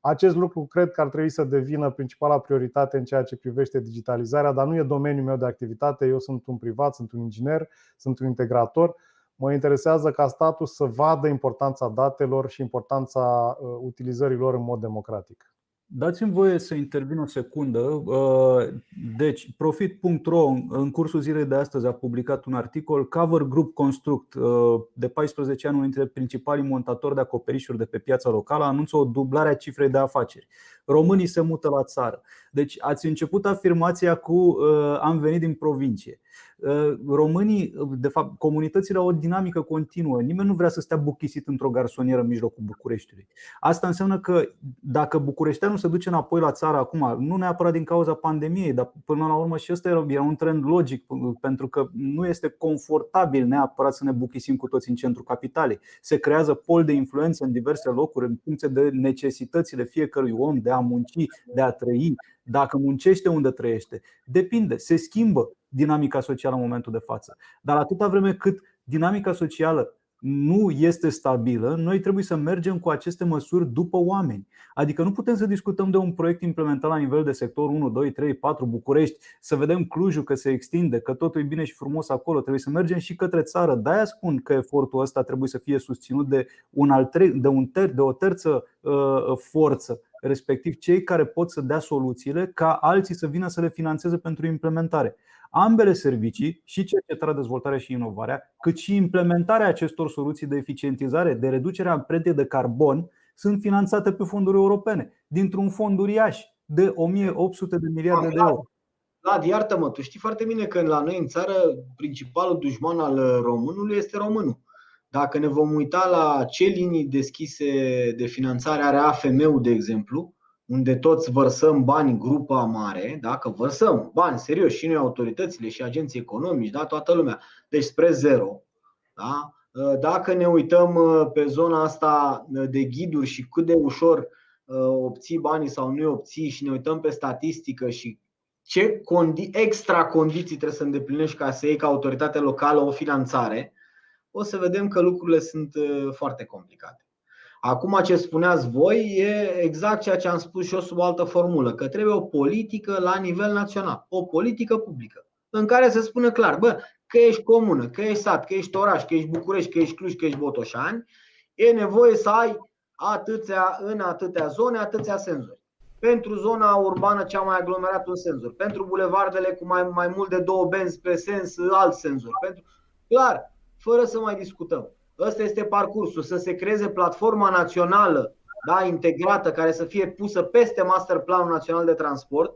Acest lucru cred că ar trebui să devină principala prioritate în ceea ce privește digitalizarea, dar nu e domeniul meu de activitate. Eu sunt un privat, sunt un inginer, sunt un integrator. Mă interesează ca statul să vadă importanța datelor și importanța uh, utilizării lor în mod democratic. Dați-mi voie să intervin o secundă. Uh, deci, Profit.ro în cursul zilei de astăzi a publicat un articol Cover Group Construct uh, de 14 ani, unul dintre principalii montatori de acoperișuri de pe piața locală, anunță o dublare a cifrei de afaceri. Românii se mută la țară. Deci ați început afirmația cu uh, am venit din provincie. Românii, de fapt, comunitățile au o dinamică continuă. Nimeni nu vrea să stea buchisit într-o garsonieră în mijlocul Bucureștiului. Asta înseamnă că dacă bucureșteanul se duce înapoi la țară acum, nu neapărat din cauza pandemiei, dar până la urmă și ăsta era un trend logic, pentru că nu este confortabil neapărat să ne buchisim cu toți în centrul capitalei. Se creează pol de influență în diverse locuri în funcție de necesitățile fiecărui om de a munci, de a trăi, dacă muncește unde trăiește. Depinde, se schimbă dinamica socială în momentul de față. Dar atâta vreme cât dinamica socială nu este stabilă, noi trebuie să mergem cu aceste măsuri după oameni. Adică nu putem să discutăm de un proiect implementat la nivel de sector 1, 2, 3, 4, București, să vedem Clujul că se extinde, că totul e bine și frumos acolo. Trebuie să mergem și către țară. De-aia spun că efortul ăsta trebuie să fie susținut de, un al tre- de, un ter- de o terță uh, forță respectiv cei care pot să dea soluțiile ca alții să vină să le financeze pentru implementare ambele servicii, și cercetarea, dezvoltarea și inovarea, cât și implementarea acestor soluții de eficientizare, de reducere a amprentei de carbon, sunt finanțate pe fonduri europene, dintr-un fond uriaș de 1800 de miliarde de euro. Vlad, iartă-mă, tu știi foarte bine că la noi în țară principalul dușman al românului este românul. Dacă ne vom uita la ce linii deschise de finanțare are AFM-ul, de exemplu, unde toți vărsăm bani grupa mare, dacă vărsăm bani serios și noi autoritățile și agenții economici, da, toată lumea, deci spre zero. Da? Dacă ne uităm uh, pe zona asta uh, de ghiduri și cât de ușor uh, obții banii sau nu obții și ne uităm pe statistică și ce condi- extra condiții trebuie să îndeplinești ca să iei ca autoritate locală o finanțare, o să vedem că lucrurile sunt foarte complicate. Acum ce spuneați voi e exact ceea ce am spus și eu sub altă formulă, că trebuie o politică la nivel național, o politică publică, în care se spune clar, bă, că ești comună, că ești sat, că ești oraș, că ești București, că ești Cluj, că ești Botoșani, e nevoie să ai atâția, în atâtea zone, atâția senzori. Pentru zona urbană cea mai aglomerată un senzor. Pentru bulevardele cu mai, mai mult de două benzi pe sens, alt senzor. Pentru, clar, fără să mai discutăm. Ăsta este parcursul, să se creeze platforma națională da, integrată care să fie pusă peste Master Planul Național de Transport,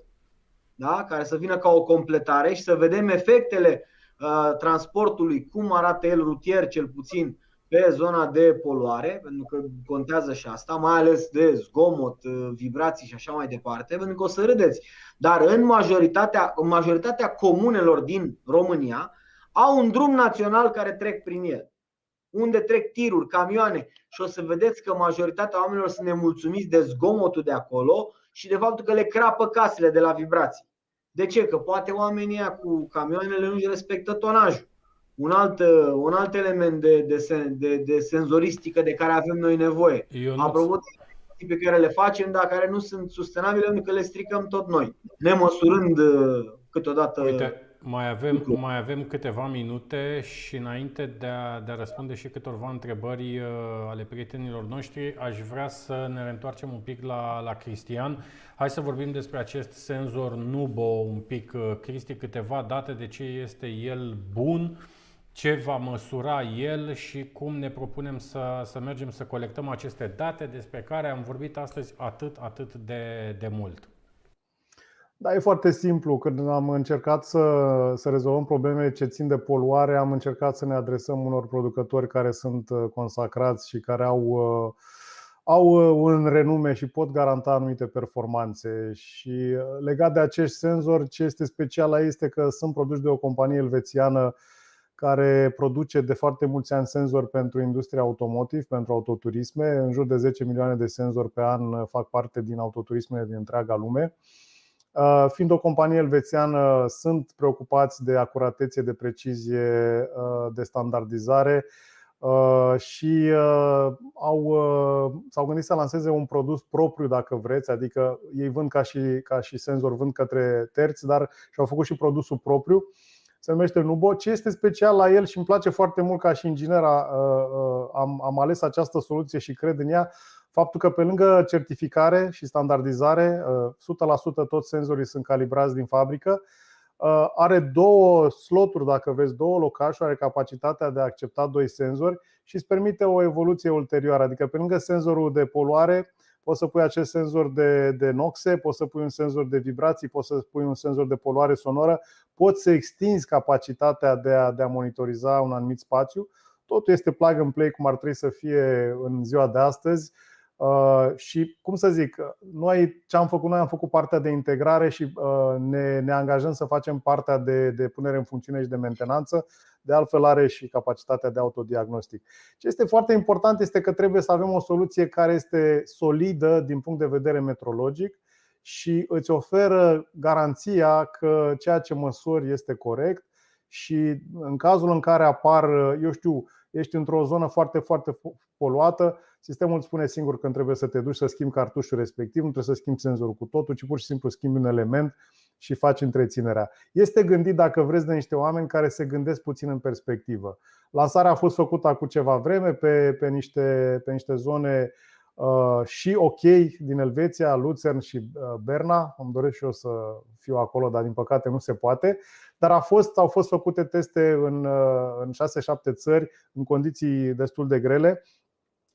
da, care să vină ca o completare și să vedem efectele uh, transportului, cum arată el rutier cel puțin pe zona de poluare, pentru că contează și asta, mai ales de zgomot, uh, vibrații și așa mai departe, pentru că o să râdeți. Dar în majoritatea, în majoritatea comunelor din România au un drum național care trec prin el unde trec tiruri, camioane și o să vedeți că majoritatea oamenilor sunt nemulțumiți de zgomotul de acolo și de faptul că le crapă casele de la vibrații. De ce? Că poate oamenii cu camioanele nu-și respectă tonajul. Un alt, un alt element de, de, de, de senzoristică de care avem noi nevoie. Apropo de pe care le facem, dar care nu sunt sustenabile, pentru că le stricăm tot noi, nemăsurând câteodată Uite, mai avem, mai avem câteva minute și înainte de a, de a răspunde și câtorva întrebări uh, ale prietenilor noștri, aș vrea să ne reîntoarcem un pic la, la Cristian. Hai să vorbim despre acest senzor Nubo un pic, uh, Cristi, câteva date de ce este el bun, ce va măsura el și cum ne propunem să, să mergem să colectăm aceste date despre care am vorbit astăzi atât, atât de, de mult. Da, e foarte simplu. Când am încercat să, să rezolvăm probleme ce țin de poluare, am încercat să ne adresăm unor producători care sunt uh, consacrați și care au, uh, au uh, un renume și pot garanta anumite performanțe. Și legat de acești senzori, ce este special aici este că sunt produși de o companie elvețiană care produce de foarte mulți ani senzori pentru industria automotive, pentru autoturisme. În jur de 10 milioane de senzori pe an fac parte din autoturisme din întreaga lume. Uh, fiind o companie elvețiană, sunt preocupați de acuratețe, de precizie, uh, de standardizare uh, și au, s-au gândit să lanseze un produs propriu, dacă vreți, adică ei vând ca și, ca și senzor, vând către terți, dar și-au făcut și produsul propriu. Se numește Nubo. Ce este special la el și îmi place foarte mult ca și inginer am, am ales această soluție și cred în ea Faptul că pe lângă certificare și standardizare, 100% uh, toți senzorii sunt calibrați din fabrică, uh, are două sloturi, dacă vezi, două locașuri, are capacitatea de a accepta doi senzori și îți permite o evoluție ulterioară. Adică pe lângă senzorul de poluare, poți să pui acest senzor de, de noxe, poți să pui un senzor de vibrații, poți să pui un senzor de poluare sonoră, poți să extinzi capacitatea de a, de a monitoriza un anumit spațiu. Totul este plug and play cum ar trebui să fie în ziua de astăzi Uh, și, cum să zic, noi ce am făcut? Noi am făcut partea de integrare și uh, ne, ne angajăm să facem partea de, de punere în funcțiune și de mentenanță. De altfel, are și capacitatea de autodiagnostic. Ce este foarte important este că trebuie să avem o soluție care este solidă din punct de vedere metrologic și îți oferă garanția că ceea ce măsori este corect și în cazul în care apar, eu știu, ești într-o zonă foarte, foarte poluată, sistemul îți spune singur când trebuie să te duci să schimbi cartușul respectiv, nu trebuie să schimbi senzorul cu totul, ci pur și simplu schimbi un element și faci întreținerea. Este gândit, dacă vreți, de niște oameni care se gândesc puțin în perspectivă. Lansarea a fost făcută acum ceva vreme pe, pe, niște, pe niște zone uh, și ok din Elveția, Luzern și uh, Berna. Îmi doresc și eu să fiu acolo, dar din păcate nu se poate. Dar a fost, au fost făcute teste în, uh, în 6-7 țări, în condiții destul de grele.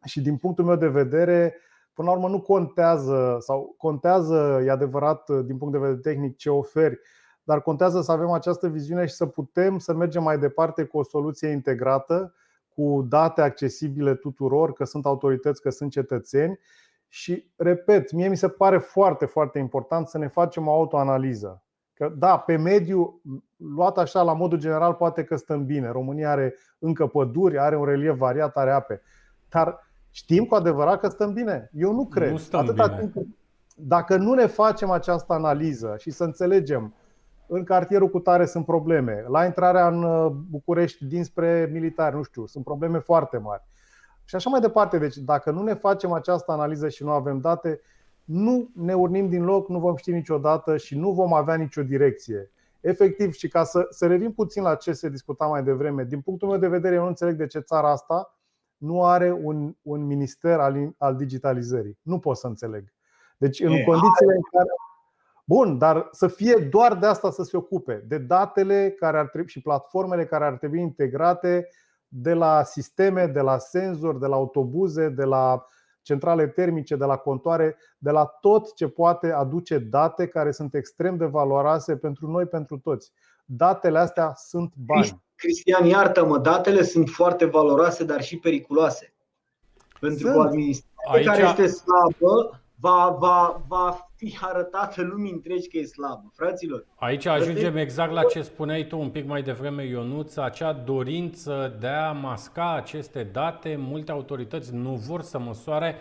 Și din punctul meu de vedere, până la urmă nu contează, sau contează, e adevărat, din punct de vedere tehnic, ce oferi, dar contează să avem această viziune și să putem să mergem mai departe cu o soluție integrată, cu date accesibile tuturor, că sunt autorități, că sunt cetățeni. Și, repet, mie mi se pare foarte, foarte important să ne facem o autoanaliză. Că, da, pe mediu, luat așa la modul general, poate că stăm bine. România are încă păduri, are un relief variat, are ape. Dar știm cu adevărat că stăm bine? Eu nu cred. Nu stăm Atâta bine. Timp, dacă nu ne facem această analiză și să înțelegem în cartierul cu tare sunt probleme, la intrarea în uh, București dinspre militari, nu știu, sunt probleme foarte mari. Și așa mai departe. Deci, dacă nu ne facem această analiză și nu avem date, nu ne urnim din loc, nu vom ști niciodată și nu vom avea nicio direcție. Efectiv, și ca să, să revin puțin la ce se discuta mai devreme, din punctul meu de vedere, eu nu înțeleg de ce țara asta nu are un, un minister al, al digitalizării. Nu pot să înțeleg. Deci, în e, condițiile în care. Bun, dar să fie doar de asta să se ocupe, de datele care ar trebui și platformele care ar trebui integrate de la sisteme, de la senzori, de la autobuze, de la centrale termice, de la contoare, de la tot ce poate aduce date care sunt extrem de valoroase pentru noi, pentru toți. Datele astea sunt bani. Cristian, iartă-mă, datele sunt foarte valoroase, dar și periculoase. Pentru că o administrație care este slabă va, va, va fi arătată lumii întregi că e slabă. Fraților. Aici ajungem exact la ce spuneai tu un pic mai devreme, Ionuț, acea dorință de a masca aceste date. Multe autorități nu vor să măsoare.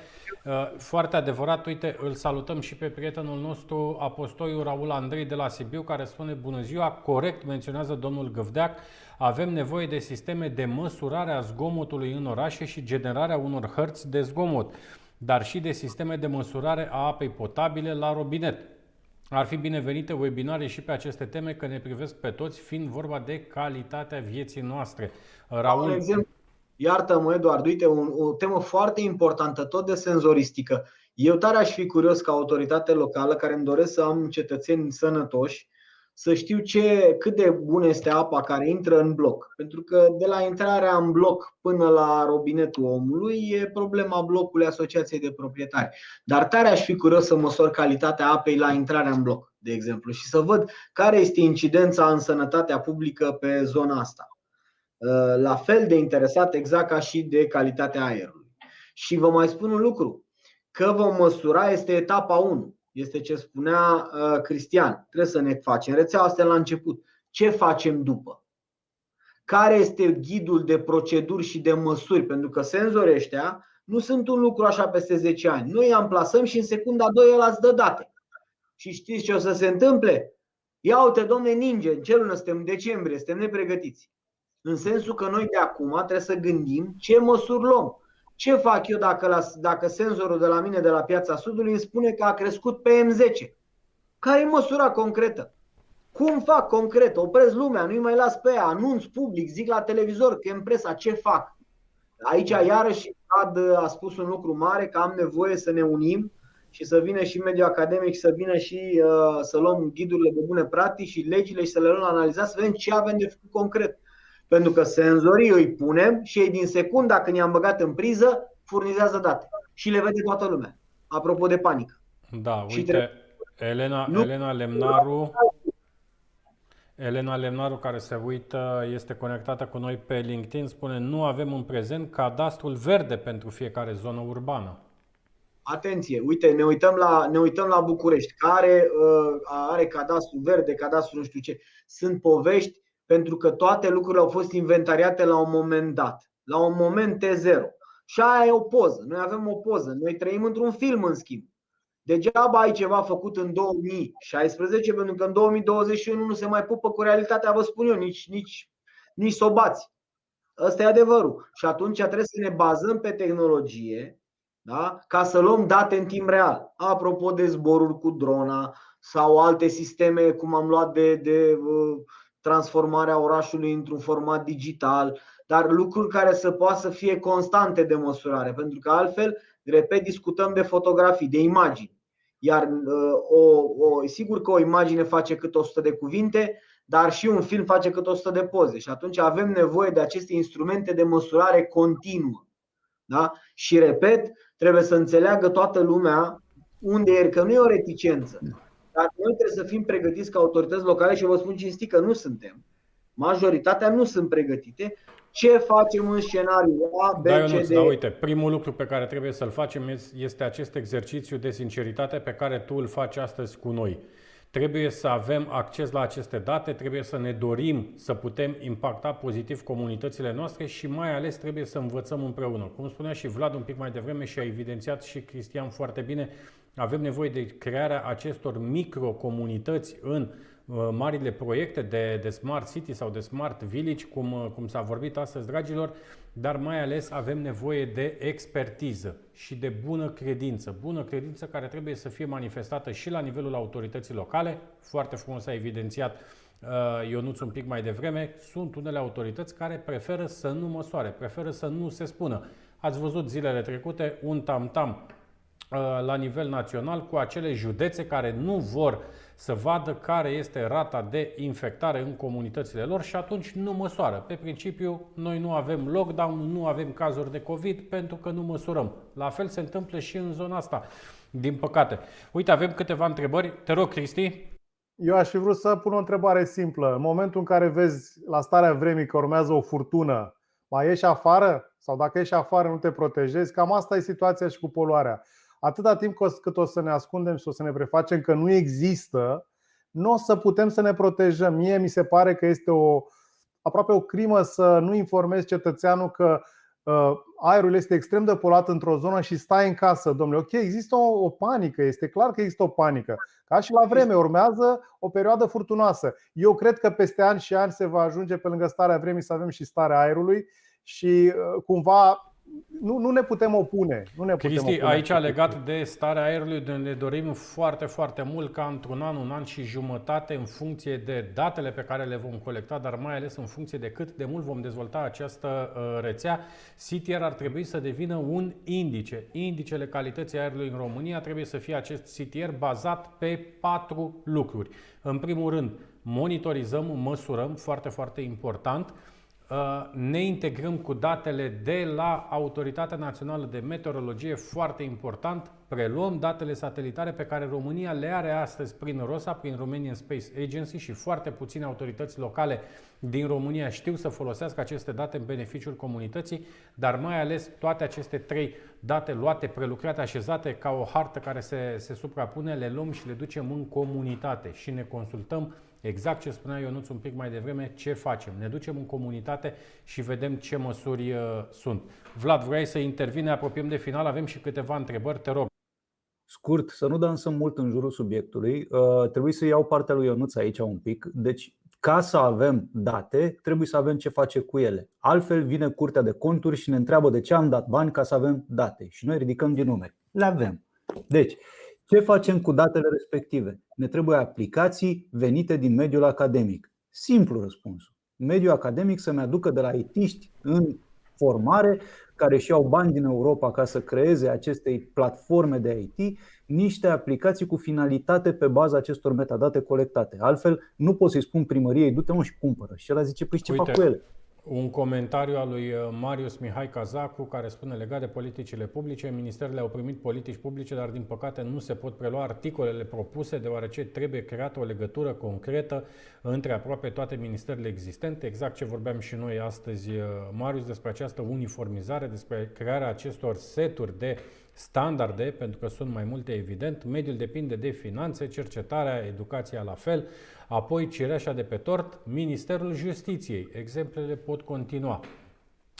Uh, foarte adevărat, uite, îl salutăm și pe prietenul nostru, apostoiul Raul Andrei de la Sibiu, care spune bună ziua, corect menționează domnul Găvdeac, avem nevoie de sisteme de măsurare a zgomotului în orașe și generarea unor hărți de zgomot dar și de sisteme de măsurare a apei potabile la robinet. Ar fi binevenite webinare și pe aceste teme, că ne privesc pe toți, fiind vorba de calitatea vieții noastre. Raul... De exemplu, iartă-mă, Eduard, uite, o, o temă foarte importantă, tot de senzoristică. Eu tare aș fi curios ca autoritate locală care îmi doresc să am cetățeni sănătoși să știu ce, cât de bună este apa care intră în bloc. Pentru că de la intrarea în bloc până la robinetul omului e problema blocului Asociației de Proprietari. Dar tare aș fi curios să măsor calitatea apei la intrarea în bloc, de exemplu, și să văd care este incidența în sănătatea publică pe zona asta. La fel de interesat exact ca și de calitatea aerului. Și vă mai spun un lucru. Că vom măsura este etapa 1 este ce spunea uh, Cristian. Trebuie să ne facem rețeaua asta la început. Ce facem după? Care este ghidul de proceduri și de măsuri? Pentru că senzorii ăștia nu sunt un lucru așa peste 10 ani. Noi îi amplasăm și în secunda 2 el îți dă date. Și știți ce o să se întâmple? Ia uite, domne, ninge, în ce lună suntem? În decembrie, suntem nepregătiți. În sensul că noi de acum trebuie să gândim ce măsuri luăm. Ce fac eu dacă, la, dacă senzorul de la mine de la piața Sudului îmi spune că a crescut pe M10? Care e măsura concretă? Cum fac concret? Opresc lumea, nu-i mai las pe ea, anunț public, zic la televizor, că în presa, ce fac? Aici iarăși Ad a spus un lucru mare, că am nevoie să ne unim și să vină și mediul academic, să vină și uh, să luăm ghidurile de bune practici și legile și să le luăm analiza, să vedem ce avem de făcut concret. Pentru că senzorii îi punem și ei din secunda când i-am băgat în priză, furnizează date. Și le vede toată lumea. Apropo de panică. Da, și uite, Elena, nu... Elena Lemnaru Elena Lemnaru, care se uită, este conectată cu noi pe LinkedIn, spune nu avem în prezent cadastrul verde pentru fiecare zonă urbană. atenție, uite, ne uităm la, ne uităm la București, care uh, are cadastru verde, cadastru nu știu ce. Sunt povești pentru că toate lucrurile au fost inventariate la un moment dat, la un moment T0. Și aia e o poză. Noi avem o poză. Noi trăim într-un film, în schimb. Degeaba ai ceva făcut în 2016, pentru că în 2021 nu se mai pupă cu realitatea, vă spun eu, nici, nici, nici să o bați. Ăsta e adevărul. Și atunci trebuie să ne bazăm pe tehnologie da? ca să luăm date în timp real. Apropo de zboruri cu drona sau alte sisteme, cum am luat de, de uh, transformarea orașului într-un format digital, dar lucruri care să poată să fie constante de măsurare, pentru că altfel, repet, discutăm de fotografii, de imagini. Iar uh, o, o, sigur că o imagine face cât 100 de cuvinte, dar și un film face cât 100 de poze. Și atunci avem nevoie de aceste instrumente de măsurare continuă. Da? Și repet, trebuie să înțeleagă toată lumea unde e, că nu e o reticență. Dar noi trebuie să fim pregătiți ca autorități locale și vă spun cinstit că nu suntem. Majoritatea nu sunt pregătite. Ce facem în scenariul A, B, da, C, Ionuț, D? da, uite, primul lucru pe care trebuie să-l facem este acest exercițiu de sinceritate pe care tu îl faci astăzi cu noi. Trebuie să avem acces la aceste date, trebuie să ne dorim să putem impacta pozitiv comunitățile noastre și mai ales trebuie să învățăm împreună. Cum spunea și Vlad un pic mai devreme și a evidențiat și Cristian foarte bine, avem nevoie de crearea acestor microcomunități în uh, marile proiecte de, de Smart City sau de Smart Village, cum, uh, cum s-a vorbit astăzi, dragilor, dar mai ales avem nevoie de expertiză și de bună credință. Bună credință care trebuie să fie manifestată și la nivelul autorității locale. Foarte frumos a evidențiat uh, Ionuț un pic mai devreme, sunt unele autorități care preferă să nu măsoare, preferă să nu se spună. Ați văzut zilele trecute un tam-tam Uh, la nivel național cu acele județe care nu vor să vadă care este rata de infectare în comunitățile lor și atunci nu măsoară. Pe principiu, noi nu avem lockdown, nu avem cazuri de COVID pentru că nu măsurăm. La fel se întâmplă și în zona asta, din păcate. Uite, avem câteva întrebări. Te rog, Cristi. Eu aș fi vrut să pun o întrebare simplă. În momentul în care vezi la starea vremii că urmează o furtună, mai ieși afară? Sau dacă ieși afară, nu te protejezi? Cam asta e situația și cu poluarea atâta timp cât o să ne ascundem și o să ne prefacem că nu există, nu o să putem să ne protejăm. Mie mi se pare că este o, aproape o crimă să nu informezi cetățeanul că uh, aerul este extrem de poluat într-o zonă și stai în casă, domnule. Ok, există o, o panică, este clar că există o panică. Ca și la vreme, urmează o perioadă furtunoasă. Eu cred că peste ani și ani se va ajunge pe lângă starea vremii să avem și starea aerului și uh, cumva nu, nu ne putem opune. Nu ne Cristi, putem opune. aici legat de starea aerului, ne dorim foarte, foarte mult ca într-un an, un an și jumătate, în funcție de datele pe care le vom colecta, dar mai ales în funcție de cât de mult vom dezvolta această uh, rețea, CTR ar trebui să devină un indice. Indicele calității aerului în România trebuie să fie acest CTR bazat pe patru lucruri. În primul rând, monitorizăm, măsurăm, foarte, foarte important, Uh, ne integrăm cu datele de la Autoritatea Națională de Meteorologie, foarte important, preluăm datele satelitare pe care România le are astăzi prin ROSA, prin Romanian Space Agency și foarte puține autorități locale din România știu să folosească aceste date în beneficiul comunității, dar mai ales toate aceste trei date luate, prelucrate, așezate ca o hartă care se, se suprapune, le luăm și le ducem în comunitate și ne consultăm Exact ce spunea Ionuț un pic mai devreme, ce facem? Ne ducem în comunitate și vedem ce măsuri uh, sunt. Vlad, vrei să intervine, apropiem de final, avem și câteva întrebări, te rog. Scurt, să nu dansăm mult în jurul subiectului, uh, trebuie să iau partea lui Ionuț aici un pic. Deci, ca să avem date, trebuie să avem ce face cu ele. Altfel vine curtea de conturi și ne întreabă de ce am dat bani ca să avem date. Și noi ridicăm din numeri. Le avem. Deci, ce facem cu datele respective? Ne trebuie aplicații venite din mediul academic. Simplu răspunsul. Mediul academic să-mi aducă de la itiști în formare, care și au bani din Europa ca să creeze aceste platforme de IT, niște aplicații cu finalitate pe baza acestor metadate colectate. Altfel, nu pot să-i spun primăriei, du-te mă și cumpără. Și el zice, păi ce Uite, fac cu ele? Un comentariu al lui uh, Marius Mihai Cazacu care spune legat de politicile publice, ministerele au primit politici publice, dar din păcate nu se pot prelua articolele propuse deoarece trebuie creată o legătură concretă între aproape toate ministerele existente, exact ce vorbeam și noi astăzi, uh, Marius, despre această uniformizare, despre crearea acestor seturi de standarde, pentru că sunt mai multe evident, mediul depinde de finanțe, cercetarea, educația la fel, apoi cireașa de pe tort, Ministerul Justiției. Exemplele pot continua.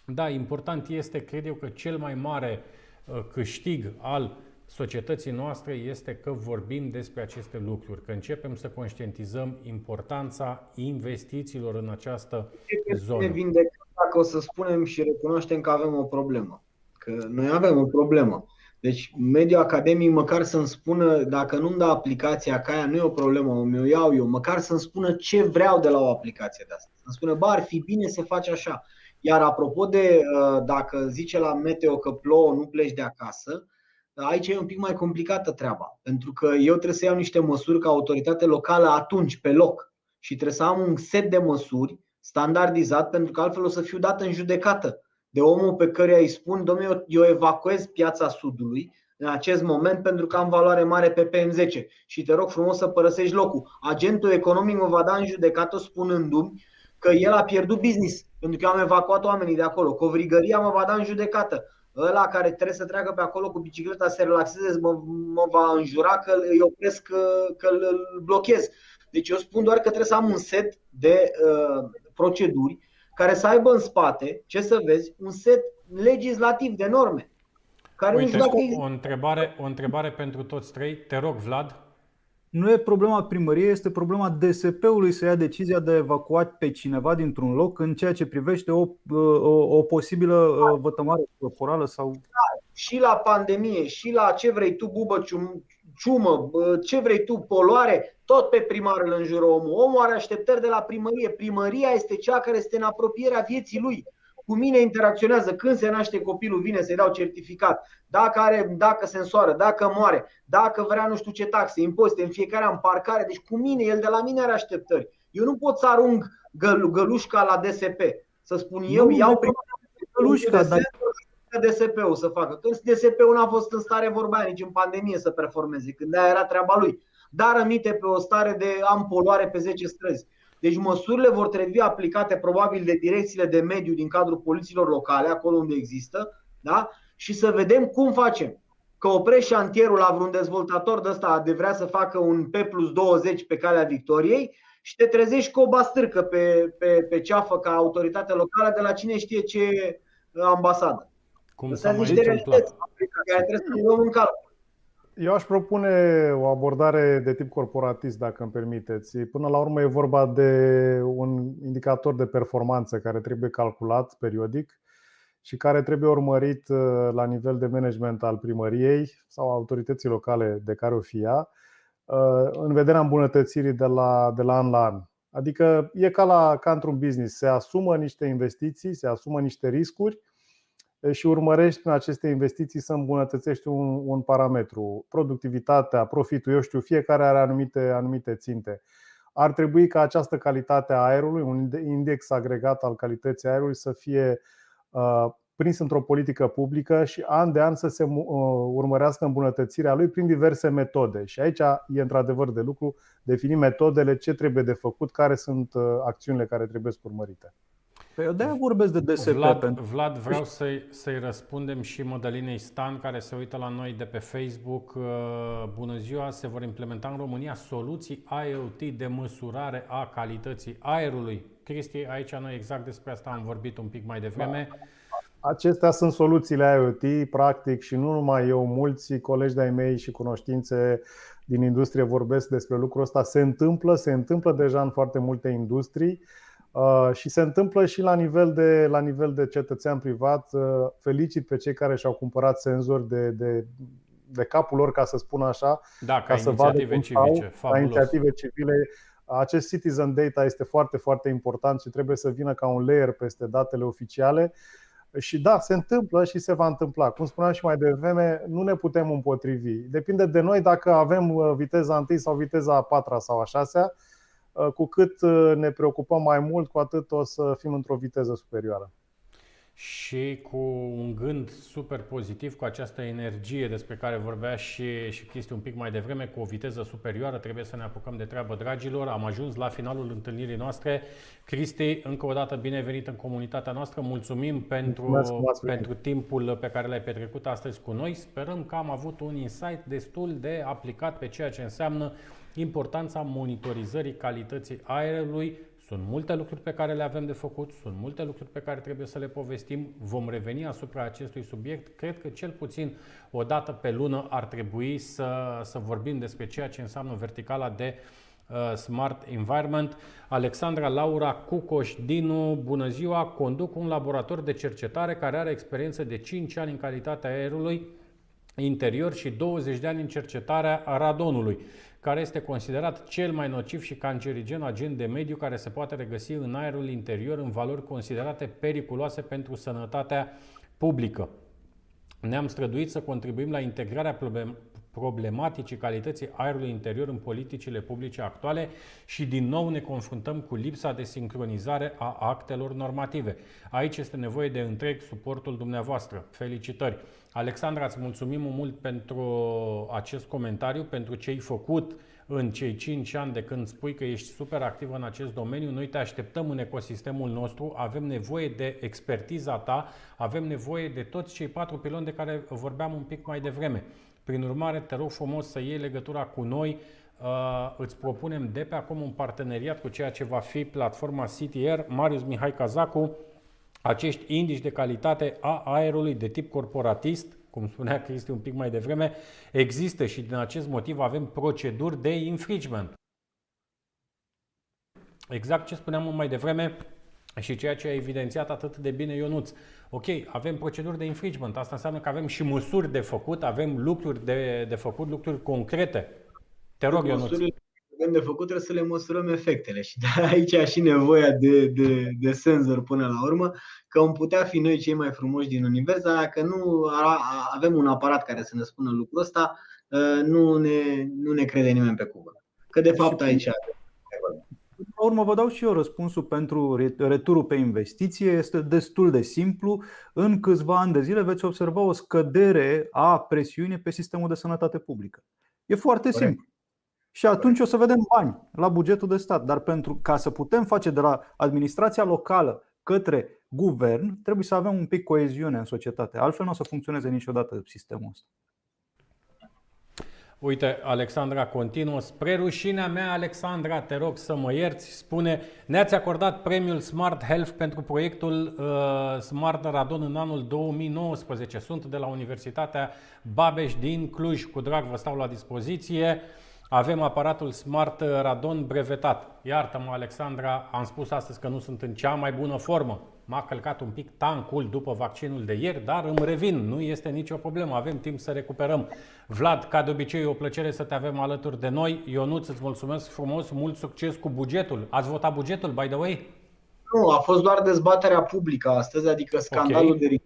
Da, important este, cred eu, că cel mai mare uh, câștig al societății noastre este că vorbim despre aceste lucruri, că începem să conștientizăm importanța investițiilor în această zonă. Ne vindecăm dacă o să spunem și recunoaștem că avem o problemă. Că noi avem o problemă. Deci mediul academic măcar să-mi spună, dacă nu-mi dă aplicația ca aia, nu e o problemă, mi-o iau eu, măcar să-mi spună ce vreau de la o aplicație de asta. Să-mi spună, bă, ar fi bine să faci așa. Iar apropo de uh, dacă zice la meteo că plouă, nu pleci de acasă, aici e un pic mai complicată treaba. Pentru că eu trebuie să iau niște măsuri ca autoritate locală atunci, pe loc. Și trebuie să am un set de măsuri standardizat, pentru că altfel o să fiu dat în judecată de omul pe care îi spun, domnule, eu evacuez piața Sudului în acest moment pentru că am valoare mare pe PM10 și te rog frumos să părăsești locul. Agentul economic mă va da în judecată spunându-mi că el a pierdut business pentru că eu am evacuat oamenii de acolo. Covrigăria mă va da în judecată. Ăla care trebuie să treacă pe acolo cu bicicleta să se relaxeze mă, mă va înjura că îi opresc, că, că îl blochez. Deci eu spun doar că trebuie să am un set de uh, proceduri care să aibă în spate, ce să vezi, un set legislativ de norme. Care Uite, nu știu o, întrebare, o întrebare pentru toți trei. Te rog, Vlad. Nu e problema primăriei, este problema DSP-ului să ia decizia de a evacua pe cineva dintr-un loc în ceea ce privește o, o, o posibilă da. vătămare corporală sau. Da, și la pandemie, și la ce vrei tu, bubă ciumă, ce vrei tu, poluare, tot pe primar îl înjură omul. Omul are așteptări de la primărie. Primăria este cea care este în apropierea vieții lui. Cu mine interacționează. Când se naște copilul, vine să-i dau certificat. Dacă, are, dacă se însoară, dacă moare, dacă vrea nu știu ce taxe, impozite, în fiecare an parcare. Deci cu mine, el de la mine are așteptări. Eu nu pot să arunc găl, gălușca la DSP. Să spun eu, nu, iau primul gălușca, dar DSP-ul să facă. Când DSP-ul n-a fost în stare vorba aia, nici în pandemie să performeze, când aia era treaba lui. Dar rămite pe o stare de am poluare pe 10 străzi. Deci măsurile vor trebui aplicate probabil de direcțiile de mediu din cadrul polițiilor locale, acolo unde există, da? și să vedem cum facem. Că oprești șantierul la vreun dezvoltator de ăsta de vrea să facă un P plus 20 pe calea Victoriei și te trezești cu o bastârcă pe, pe, pe ceafă ca autoritate locală de la cine știe ce ambasadă. Cum s-a mai întâmplat. Care trebuie să luăm în calcul. Eu aș propune o abordare de tip corporatist, dacă îmi permiteți. Până la urmă e vorba de un indicator de performanță care trebuie calculat periodic și care trebuie urmărit uh, la nivel de management al primăriei sau autorității locale de care o fie ea, uh, în vederea îmbunătățirii de la, de la an la an. Adică e ca, la, ca într-un business, se asumă niște investiții, se asumă niște riscuri și urmărești prin aceste investiții să îmbunătățești un, un parametru. Productivitatea, profitul, eu știu, fiecare are anumite, anumite ținte. Ar trebui ca această calitate a aerului, un index agregat al calității aerului, să fie uh, prins într-o politică publică și an de an să se uh, urmărească îmbunătățirea lui prin diverse metode. Și aici e într-adevăr de lucru defini metodele, ce trebuie de făcut, care sunt uh, acțiunile care trebuie urmărite. Păi eu de-aia vorbesc de DSP. Vlad, pentru... Vlad vreau să-i, să-i răspundem și Mădălinei Stan, care se uită la noi de pe Facebook. Uh, bună ziua, se vor implementa în România soluții IoT de măsurare a calității aerului. Cristi, aici noi exact despre asta am vorbit un pic mai devreme. Acestea sunt soluțiile IoT, practic, și nu numai eu, mulți colegi de-ai mei și cunoștințe din industrie vorbesc despre lucrul ăsta. Se întâmplă, se întâmplă deja în foarte multe industrii. Uh, și se întâmplă și la nivel de, la nivel de cetățean privat. Uh, felicit pe cei care și-au cumpărat senzori de, de, de capul lor, ca să spun așa, da, ca, ca să vadă cum civice, stau, ca inițiative civile. Acest citizen data este foarte, foarte important și trebuie să vină ca un layer peste datele oficiale. Și da, se întâmplă și se va întâmpla. Cum spuneam și mai devreme, nu ne putem împotrivi. Depinde de noi dacă avem uh, viteza 1 sau viteza a 4 sau a 6 Uh, cu cât uh, ne preocupăm mai mult, cu atât o să fim într-o viteză superioară. și cu un gând super pozitiv, cu această energie despre care vorbea și, și Cristi un pic mai devreme, cu o viteză superioară, trebuie să ne apucăm de treabă, dragilor. Am ajuns la finalul întâlnirii noastre. Cristi, încă o dată bine venit în comunitatea noastră. Mulțumim pentru, Mulțumesc, pentru timpul pe care l-ai petrecut astăzi cu noi. Sperăm că am avut un insight destul de aplicat pe ceea ce înseamnă importanța monitorizării calității aerului sunt multe lucruri pe care le avem de făcut, sunt multe lucruri pe care trebuie să le povestim. Vom reveni asupra acestui subiect. Cred că cel puțin o dată pe lună ar trebui să, să vorbim despre ceea ce înseamnă verticala de uh, Smart Environment. Alexandra Laura Cucoș Dinu, bună ziua! Conduc un laborator de cercetare care are experiență de 5 ani în calitatea aerului interior și 20 de ani în cercetarea radonului care este considerat cel mai nociv și cancerigen agent de mediu care se poate regăsi în aerul interior în valori considerate periculoase pentru sănătatea publică. Ne-am străduit să contribuim la integrarea problematicii calității aerului interior în politicile publice actuale și din nou ne confruntăm cu lipsa de sincronizare a actelor normative. Aici este nevoie de întreg suportul dumneavoastră. Felicitări! Alexandra, îți mulțumim mult pentru acest comentariu, pentru ce ai făcut în cei 5 ani de când spui că ești super activ în acest domeniu. Noi te așteptăm în ecosistemul nostru, avem nevoie de expertiza ta, avem nevoie de toți cei patru piloni de care vorbeam un pic mai devreme. Prin urmare, te rog frumos să iei legătura cu noi, Uh, îți propunem de pe acum un parteneriat cu ceea ce va fi platforma CTR. Marius Mihai Cazacu, acești indici de calitate a aerului de tip corporatist, cum spunea Cristi un pic mai devreme, există și din acest motiv avem proceduri de infringement. Exact ce spuneam mai devreme și ceea ce a evidențiat atât de bine Ionuț. Ok, avem proceduri de infringement, asta înseamnă că avem și măsuri de făcut, avem lucruri de, de făcut, lucruri concrete. Te rog, Ionuț. Măsurile avem de făcut, trebuie să le măsurăm efectele și de *laughs* aici și nevoia de, de, de senzor până la urmă, că am putea fi noi cei mai frumoși din univers, dar dacă nu avem un aparat care să ne spună lucrul ăsta, ă, nu ne, nu ne crede nimeni pe cuvânt. Că de fapt aici la urmă vă dau și eu răspunsul pentru returul pe investiție. Este destul de simplu. În câțiva ani de zile veți observa o scădere a presiunii pe sistemul de sănătate publică. E foarte Corect. simplu. Și atunci o să vedem bani la bugetul de stat. Dar pentru ca să putem face de la administrația locală către guvern, trebuie să avem un pic coeziune în societate. Altfel nu o să funcționeze niciodată sistemul ăsta. Uite, Alexandra continuă. Spre rușinea mea, Alexandra, te rog să mă ierți, spune Ne-ați acordat premiul Smart Health pentru proiectul uh, Smart Radon în anul 2019. Sunt de la Universitatea Babeș din Cluj. Cu drag vă stau la dispoziție. Avem aparatul Smart Radon brevetat. Iartă-mă, Alexandra, am spus astăzi că nu sunt în cea mai bună formă. M-a călcat un pic tancul după vaccinul de ieri, dar îmi revin, nu este nicio problemă, avem timp să recuperăm. Vlad, ca de obicei, o plăcere să te avem alături de noi. Ionuț, îți mulțumesc frumos, mult succes cu bugetul. Ați votat bugetul, by the way? Nu, a fost doar dezbaterea publică astăzi, adică scandalul okay. de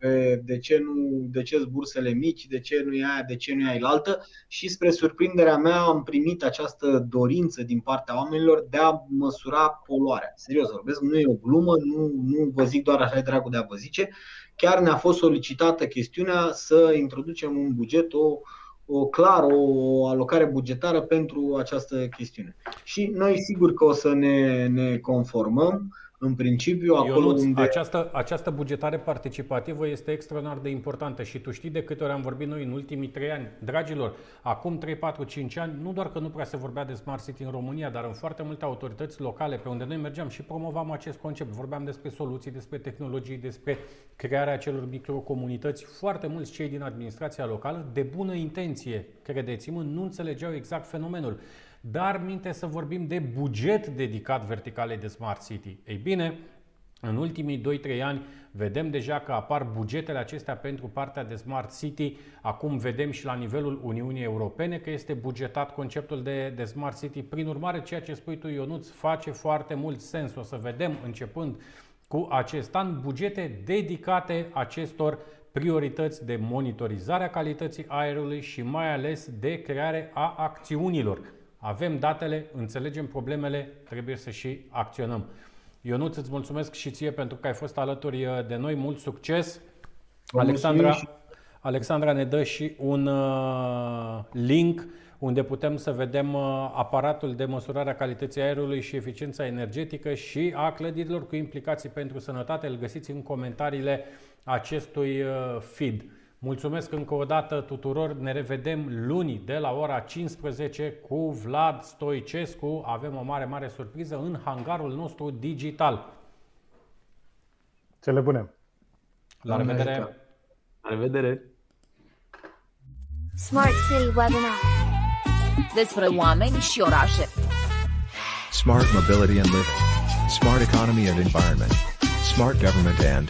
pe de ce nu de ce bursele mici, de ce nu e aia, de ce nu e aia altă și spre surprinderea mea am primit această dorință din partea oamenilor de a măsura poluarea. Serios vorbesc, nu e o glumă, nu, nu vă zic doar așa de dragul de a vă zice. Chiar ne-a fost solicitată chestiunea să introducem un buget, o, o clar o alocare bugetară pentru această chestiune. Și noi sigur că o să ne, ne conformăm în principiu, acolo Ionuț, unde... această, această bugetare participativă este extraordinar de importantă și tu știi de câte ori am vorbit noi în ultimii trei ani. Dragilor, acum 3, 4, 5 ani, nu doar că nu prea se vorbea de Smart City în România, dar în foarte multe autorități locale pe unde noi mergeam și promovam acest concept. Vorbeam despre soluții, despre tehnologii, despre crearea acelor microcomunități. Foarte mulți cei din administrația locală, de bună intenție, credeți-mă, nu înțelegeau exact fenomenul dar minte să vorbim de buget dedicat verticalei de Smart City. Ei bine, în ultimii 2-3 ani vedem deja că apar bugetele acestea pentru partea de Smart City. Acum vedem și la nivelul Uniunii Europene că este bugetat conceptul de, de Smart City. Prin urmare, ceea ce spui tu, Ionuț, face foarte mult sens. O să vedem începând cu acest an bugete dedicate acestor priorități de monitorizare a calității aerului și mai ales de creare a acțiunilor avem datele, înțelegem problemele, trebuie să și acționăm. Ionuț, îți mulțumesc și ție pentru că ai fost alături uh, de noi. Mult succes! Vă Alexandra, mulțumim și- Alexandra ne dă și un uh, link unde putem să vedem uh, aparatul de măsurare a calității aerului și eficiența energetică și a clădirilor cu implicații pentru sănătate. Îl găsiți în comentariile acestui uh, feed. Mulțumesc încă o dată tuturor. Ne revedem luni de la ora 15 cu Vlad Stoicescu. Avem o mare, mare surpriză în hangarul nostru digital. Cele bune! La Doamne revedere! ajută. La revedere! Smart City Webinar. Despre oameni și orașe. Smart mobility and living. Smart economy and environment. Smart government and